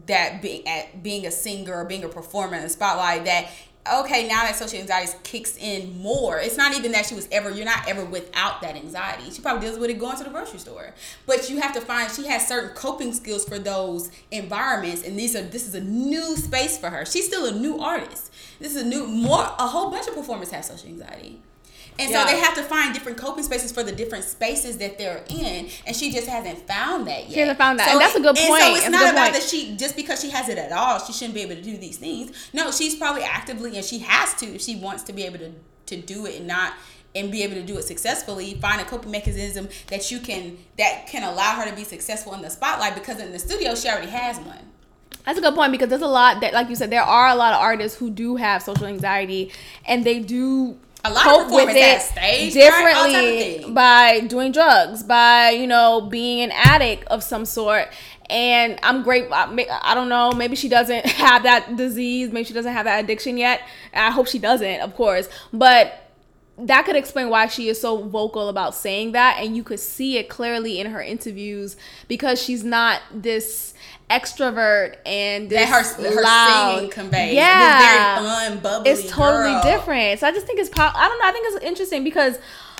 that being at being a singer or being a performer in the spotlight that okay now that social anxiety kicks in more it's not even that she was ever you're not ever without that anxiety. She probably deals with it going to the grocery store. But you have to find she has certain coping skills for those environments and these are this is a new space for her. She's still a new artist. This is a new more a whole bunch of performers have social anxiety And Yeah. so they have to find different coping spaces for the different spaces that they're in, and she just hasn't found that yet. She hasn't found that. So And that's a good point. and so it's a not about point. that she just because she has it at all, she shouldn't be able to do these things. No, she's probably actively and she has to if she wants to be able to to do it and not and be able to do it successfully. Find a coping mechanism that you can that can allow her to be successful in the spotlight because in the studio she already has one. That's a good point because there's a lot that, like you said, there are a lot of artists who do have social anxiety and they do A lot of cope with it have stage fright, all type of differently things. by doing drugs, by you know being an addict of some sort. And I'm great. I I don't know. Maybe she doesn't have that disease. Maybe she doesn't have that addiction yet. I hope she doesn't, of course. But that could explain why she is so vocal about saying that and you could see it clearly in her interviews because she's not this extrovert and this That her her loud. singing conveys. yeah This very fun, bubbly. it's totally girl. different so i just think it's po- i don't know i think it's interesting because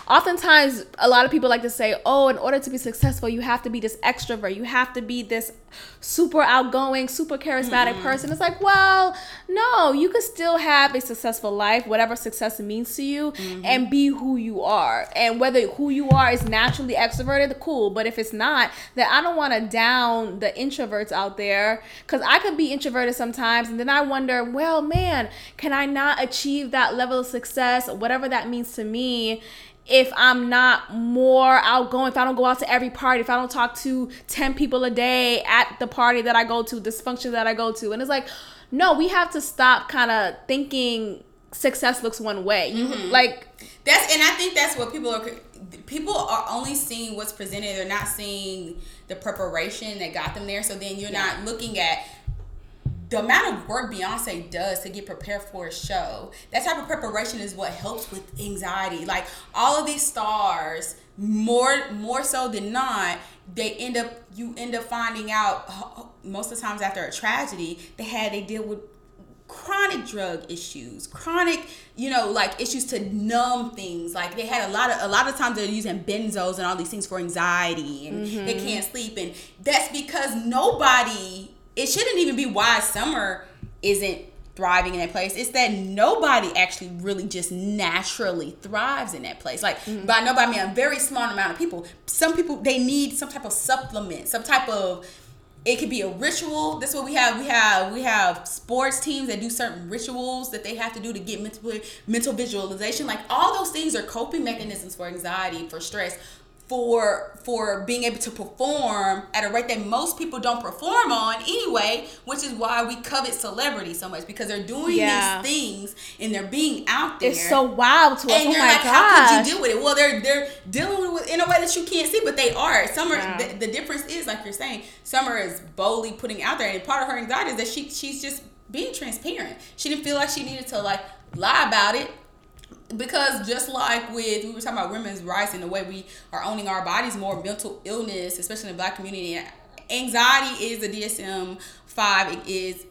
oftentimes a lot of people like to say oh in order to be successful you have to be this extrovert. You have to be this super outgoing super charismatic person. It's like well no you could still have a successful life whatever success means to you mm-hmm. and be who you are. And whether who you are is naturally extroverted cool. But if it's not then i don't want to down the introverts out there because i could be introverted sometimes and then i wonder well man can i not achieve that level of success whatever that means to me if I'm not more outgoing, if I don't go out to every party, if I don't talk to 10 people a day at the party that I go to, this function that I go to. And it's like, no, we have to stop kind of thinking success looks one way. You mm-hmm. like That's and I think that's what people are. People are only seeing what's presented. They're not seeing the preparation that got them there. So then you're not looking at the amount of work Beyonce does to get prepared for a show. That type of preparation is what helps with anxiety. Like all of these stars, more more so than not, they end up you end up finding out most of the times after a tragedy they had they deal with chronic drug issues chronic you know like issues to numb things like they had a lot of a lot of times they're using benzos and all these things for anxiety and they mm-hmm. can't sleep and that's because nobody it shouldn't even be why summer isn't thriving in that place it's that nobody actually really just naturally thrives in that place like mm-hmm. by nobody i mean a very small amount of people some people they need some type of supplement some type of it could be a ritual. That's what we have. We have we have sports teams that do certain rituals that they have to do to get mental mental visualization. Like all those things are coping mechanisms for anxiety, for stress, for for being able to perform at a rate that most people don't perform on anyway. Which is why we covet celebrity so much because they're doing Yeah. these things and they're being out there. it's so wild to us. And oh you're like, gosh. how could you deal with it? Well, they're they're dealing with it in a way that you can't see, but they are. Summer, Yeah. the, the difference is like you're saying, Summer is boldly putting out there, and part of her anxiety is that she she's just being transparent. She didn't feel like she needed to like lie about it. Because just like with we were talking about women's rights and the way we are owning our bodies more, mental illness, especially in the black community, anxiety is a DSM five. It is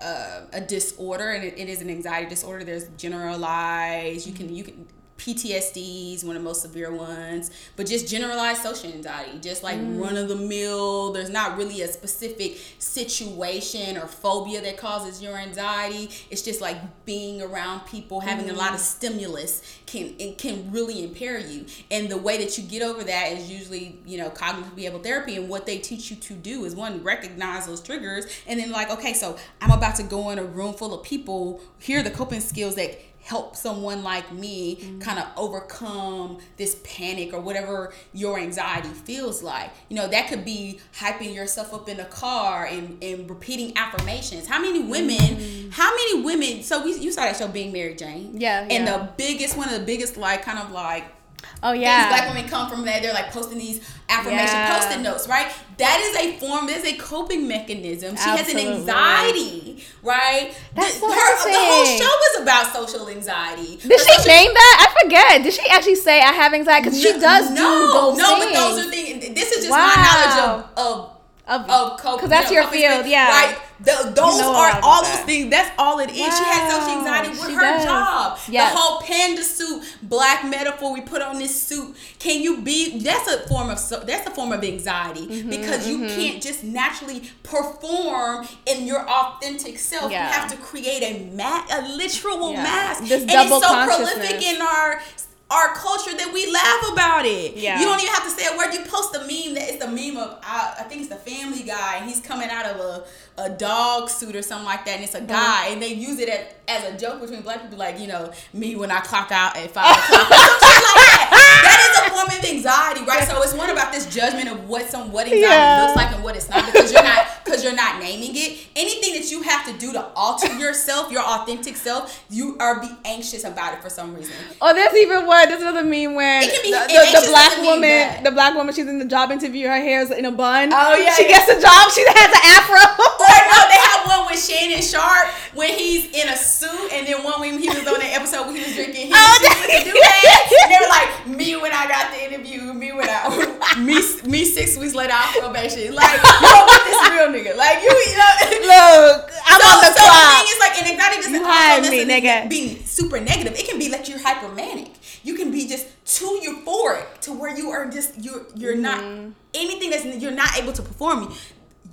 uh, a disorder and it, it is an anxiety disorder there's generalized you can you can PTSD is one of the most severe ones, but just generalized social anxiety, just like mm. run of the mill. There's not really a specific situation or phobia that causes your anxiety. It's just like being around people, having a lot of mm. stimulus can it can really impair you. And the way that you get over that is usually, you know, cognitive behavioral therapy. And what they teach you to do is one, recognize those triggers, and then like, okay, so I'm about to go in a room full of people. Here are the coping skills that help someone like me mm-hmm. kind of overcome this panic or whatever your anxiety feels like. You know, that could be hyping yourself up in a car and, and repeating affirmations. How many women, mm-hmm. how many women, so we, you saw that show Being Mary Jane. Yeah, And yeah. the biggest, one of the biggest, like, kind of like, oh things yeah. black women come from that they're like posting these affirmation Yeah. post-it notes right that is a form that's a coping mechanism she has an anxiety right That's the, so her, the whole show is about social anxiety Did Her she social- name that? I forget. Did she actually say I have anxiety? Because she does no, do those no, things. but those are things. This is just Wow. my knowledge of of Of- of coping. 'cause that's you know, your field, skills, yeah. Right. The, those know are all that. those things. That's all it is. She has social anxiety with She her does. job. Yes. The whole panda suit, black metaphor we put on this suit. Can you be? That's a form of that's a form of anxiety Mm-hmm, because you can't just naturally perform in your authentic self. Yeah. You have to create a ma- a literal Yeah. mask. This and double it's so prolific in our our culture that we laugh about it. Yeah. You don't even have to say a word. You post a meme that it's the meme of I, I think it's the Family Guy, and he's coming out of a, a dog suit or something like that, and it's a mm-hmm. guy, and they use it as, as a joke between black people, like you know me when I clock out at five o'clock. or some shit like that. That is a form of anxiety, right? So it's one about this judgment of what some what anxiety Yeah. looks like and what it's not because you're not because you're not naming it. Anything that you have to do to alter yourself, your authentic self, you are be anxious about it for some reason. Oh, there's even what? There's another meme can be- the, the, black woman, the black woman, she's in the job interview. Her hair's in a bun. Oh, yeah, she yeah. gets a job. She has an afro. No, they have one with Shannon Sharpe when he's in a suit, and then one when he was on the episode when he was drinking Hennessy Oh, the. And they were like, me when I got the interview, me when I, me, me six weeks later on probation. Like, you don't this real nigga. Like, you, you know. Look, I'm so, on the so the clock. thing is like, and anxiety doesn't You also hired me, nigga. be super negative. It can be like you're hypermanic. You can be just too euphoric to where you are just you're you're not Mm-hmm. anything that's you're not able to perform.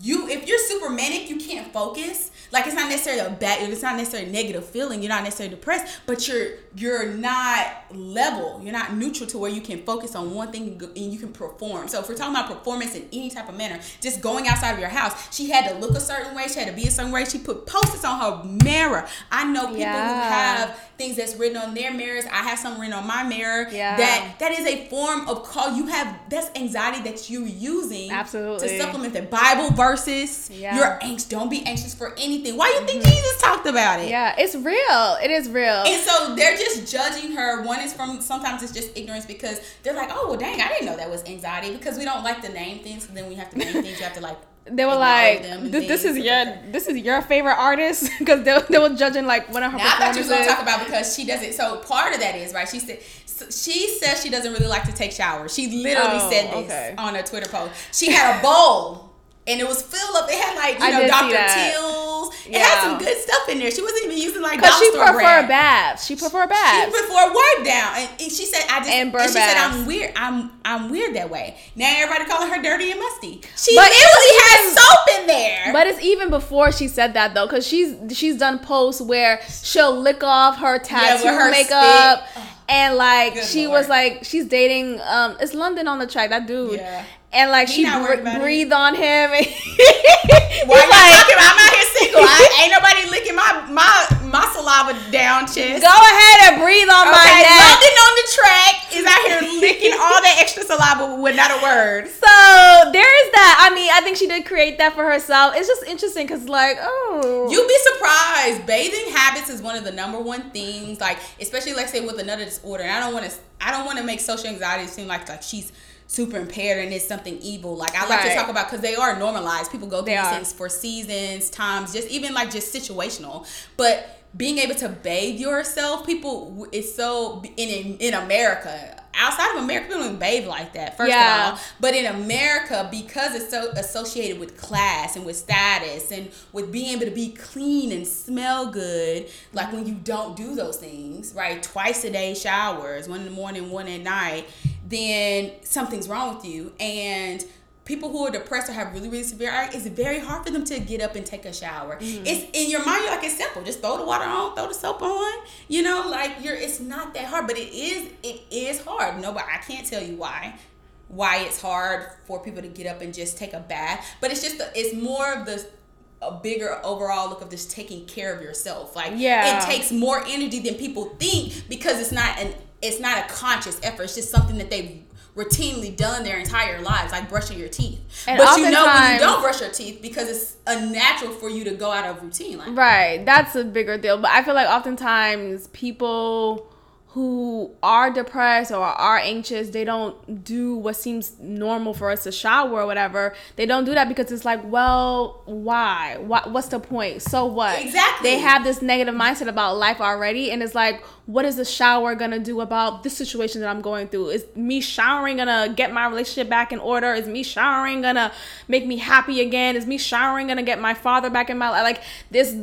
You if you're super manic, you can't focus. Like it's not necessarily a bad, it's not necessarily a negative feeling. You're not necessarily depressed, but you're you're not level. You're not neutral to where you can focus on one thing and you can perform. So if we're talking about performance in any type of manner, just going outside of your house, she had to look a certain way. She had to be a certain way. She put post-its on her mirror. I know people who have things that's written on their mirrors. I have some written on my mirror. Yeah. That that is a form of call. You have that's anxiety that you're using Absolutely. to supplement the Bible verses. Yeah. You're anxious. Don't be anxious for anything. Why do you think mm-hmm. Jesus talked about it? Yeah, it's real. It is real. And so they're just judging her. One is from sometimes it's just ignorance because they're like, oh well, dang, I didn't know that was anxiety because we don't like to name things. So then we have to name things. You have to like. they were like, this, this is your this is your favorite artist because they, they were judging like one of her Now I thought you was gonna talk about because she doesn't. So part of that is right. She said she says she doesn't really like to take showers. She literally Oh, said this okay. on a Twitter post. She had a bowl. And it was filled up. It had like you I know Dr. that. Teal's. It Yeah. had some good stuff in there. She wasn't even using like Because she prefer baths. She prefer baths. She prefer wipe down, and, and she said, "I just." And And, she said. "I'm weird. I'm I'm weird that way." Now everybody calling her dirty and musty. She But it literally has soap in there. But it's even before she said that though, because she's she's done posts where she'll lick off her tattoo with her makeup, spit. and like Good she Lord. was like she's dating um it's London On Da Track that dude, Yeah. And like He she br- it. breathed on him. And Why like, talking about? I'm out here single. I, ain't nobody licking my my my saliva down chest. go ahead and breathe on my neck. London On Da Track is out here licking all that extra saliva with not a word. So there is that. I mean, I think she did create that for herself. It's just interesting because, like, oh, You'd be surprised. Bathing habits is one of the number one things. Like, especially like say with another disorder. And I don't want to. I don't want to make social anxiety seem like like she's super impaired and it's something evil. Like I like Right. to talk about because they are normalized. People go through They these are. things for seasons, times, just even like just situational. But being able to bathe yourself, people, it's so in in America. Outside of America, people don't bathe like that. First Yeah. of all, but in America, because it's so associated with class and with status and with being able to be clean and smell good, like when you don't do those things, right? Twice a day showers, one in the morning, one at night, then something's wrong with you. And people who are depressed or have really, really severe eye, it's very hard for them to get up and take a shower. Mm-hmm. It's in your mind, you're like it's simple. Just throw the water on, throw the soap on. You know, like you're it's not that hard, but it is it is hard. No, but I can't tell you why why it's hard for people to get up and just take a bath. But it's just the, it's more of the a bigger overall look of just taking care of yourself. Like Yeah. it takes more energy than people think because it's not an it's not a conscious effort. It's just something that they've routinely done their entire lives, like brushing your teeth. And but you know when you don't brush your teeth because it's unnatural for you to go out of routine. Like Right. That's a bigger deal. But I feel like oftentimes people who are depressed or are anxious, they don't do what seems normal for us to shower or whatever. They don't do that because it's like, well, why? What what's the point? So what? Exactly. They have this negative mindset about life already and it's like, what is the shower gonna do about this situation that I'm going through? Is me showering gonna get my relationship back in order? Is me showering gonna make me happy again? Is me showering gonna get my father back in my life? Like this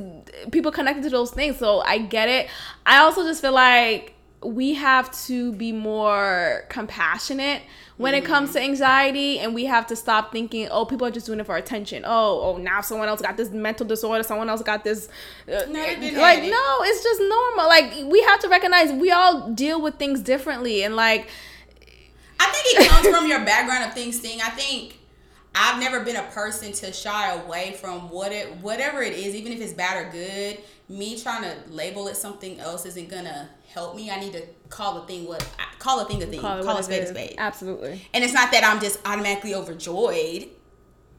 people connected to those things, so I get it. I also just feel like we have to be more compassionate when it comes to anxiety and we have to stop thinking oh people are just doing it for attention oh oh now someone else got this mental disorder someone else got this uh, No, like no it's just normal like we have to recognize we all deal with things differently and like I think it comes from your background of things thing. I think I've never been a person to shy away from what it whatever it is, even if it's bad or good. Me trying to label it something else isn't gonna help me. I need to call a thing what call a thing a thing. Call, what a spade a spade. absolutely And it's not that I'm just automatically overjoyed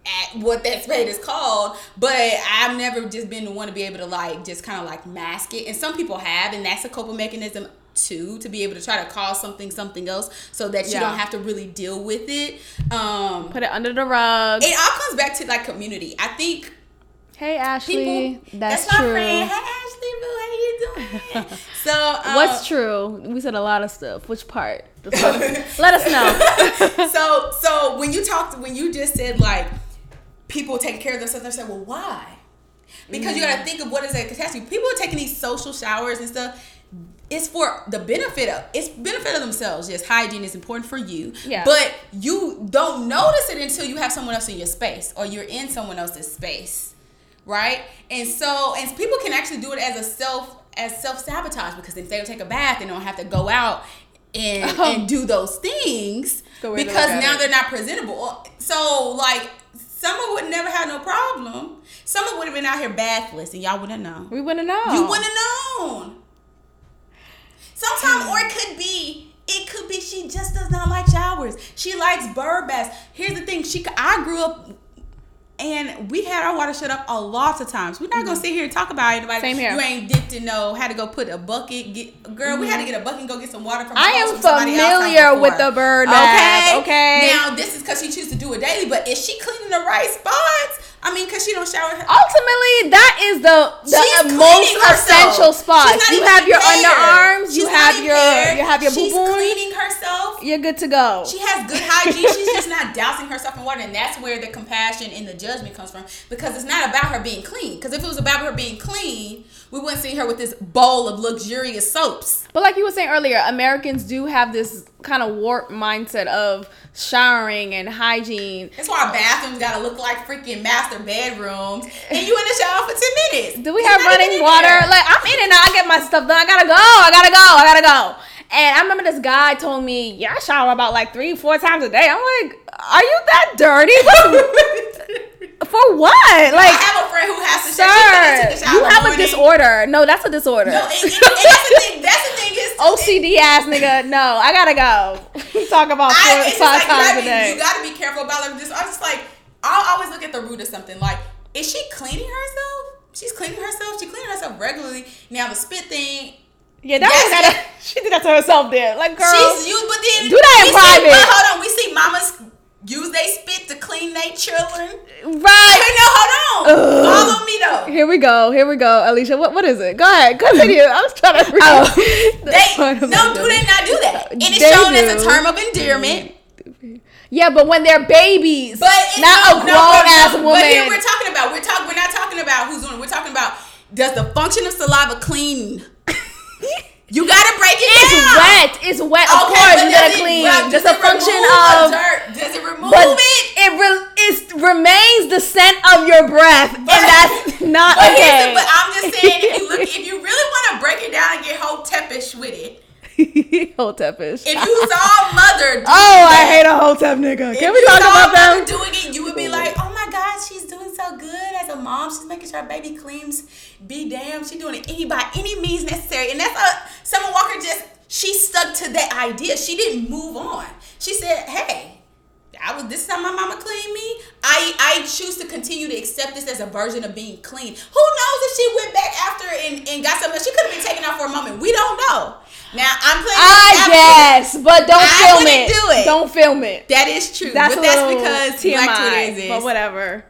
at what that spade is called, but I've never just been the one to be able to like just kind of like mask it. And some people have, and that's a coping mechanism too, to be able to try to call something something else so that you Yeah. don't have to really deal with it. Um put it under the rug it all comes back to like community. I think hey ashley people that's, my true friend. Hey Ashley, boo, how you doing? so um, what's true we said a lot of stuff which part let, let us know so so when you talked when you just said like people taking care of themselves, they said, well, why? Because you Mm. got to think of what is a catastrophe. People are taking these social showers and stuff. It's for the benefit of it's benefit of themselves. Yes, hygiene is important for you. Yeah. But you don't notice it until you have someone else in your space or you're in someone else's space. Right? And so and people can actually do it as a self as self sabotage because if they take a bath, they don't have to go out and, Oh. and do those things because now it. they're not presentable. Oh, so like Summer would never have no problem. Summer would have been out here bathless and y'all wouldn't know. we wouldn't know You wouldn't have known. Sometimes, or it hmm. could be, it could be she just does not like showers. She likes bird baths. Here's the thing: she, I grew up, and we had our water shut up a lot of times. We're not gonna sit here and talk about anybody. Mm-hmm. Same here. You ain't dipped to know how to go put a bucket. Get girl, we had to get a bucket and go get some water from. Mm-hmm. I am from somebody else familiar with the bird bath, okay? Now this is because she chooses to do it daily, but is she cleaning the right spots? I mean, because she don't shower. Her. ultimately that is the the most essential spot. You have your underarms you She's not have your you have your She's boo cleaning herself. you're good to go She has good hygiene. She's just not dousing herself in water, and that's where the compassion and the judgment comes from. Because it's not about her being clean. Because if it was about her being clean, we wouldn't see her with this bowl of luxurious soaps. But like you were saying earlier, Americans do have this kind of warped mindset of showering and hygiene. That's why our bathrooms gotta look like freaking master bedrooms, and you in the shower for ten minutes. Do we have running water? there. Like I'm in and out. I get my stuff done. I gotta go. I gotta go. I gotta go. And I remember this guy told me, "Yeah, I shower about like three, four times a day." I'm like, "Are you that dirty? For what? I Like, I have a friend who has to shower. Take sir, shower you have a disorder. No, that's a disorder. No, and, and, and that's the thing. That's the thing is OCD ass nigga. No, I gotta go. Talk about four, I, five like, times a day. you gotta be careful about like this. I'm just like, I'll always look at the root of something. Like, is she cleaning herself? She's cleaning herself. She cleaning herself regularly. Now the spit thing, yeah, that Yes, was gotta. She did that to herself. There, like, girl. she's used, but then do that in private. See, but hold on, we see mamas use they spit to clean their children. right. Hey, no, hold on. Ugh. Follow me though. Here we go. Here we go, Alletia. What what is it? Go ahead. Continue. I was trying to. Oh, They no, do they not do that? And it's They shown as a term of endearment. Yeah, but when they're babies, But not no, a grown no, ass no. woman. But here we're talking about we're talking we're not talking about who's doing it. We're talking about does the function of saliva clean? you gotta break it it's down. wet. It's wet. Of course, you gotta it- clean. well, Just a function of. dirt? Does it remove But it? it re- it remains the scent of your breath, and that's not But, okay. but I'm just saying, if you look, if you really want to break it down and get whole teppish with it, whole teppish. if you saw mother, oh, I hate a Hotep nigga. Can we talk about them? doing it, you would be like, "Oh my God, she's doing so good as a mom. She's making sure her baby cleans. Be damn, she's doing it any by any means necessary." And that's a Summer Walker just she stuck to that idea. She didn't move on. She said, "Hey." I was this is how my mama cleaned me. I I choose to continue to accept this as a version of being clean. Who knows if she went back after and, and got something? She could have been taken out for a moment. We don't know. Now I'm playing. Ah, I guess, but don't I film it. do it. Don't film it. That is true. That's but that's because TMI, Black Twitter exists. but whatever.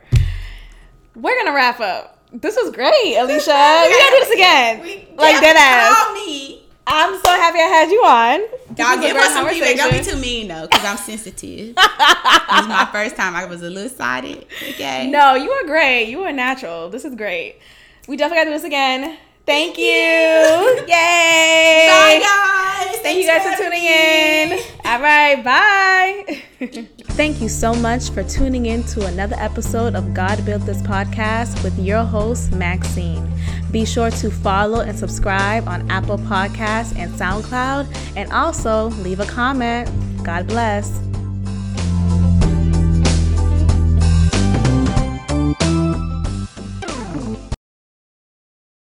We're gonna wrap up. This was great, Alletia. we gotta do this again, We- like dead ass. Me. I'm so happy I had you on. Y'all give us some feedback. Don't be too mean though, because I'm sensitive. this is my first time. I was a little excited. Okay. No, you were great. You were natural. This is great. We definitely gotta do this again. Thank you. Yay. Bye, guys. Thank you guys for tuning in. All right, bye. Thank you so much for tuning in to another episode of God Built This podcast with your host, Maxine. Be sure to follow and subscribe on Apple Podcasts and SoundCloud, and also leave a comment. God bless.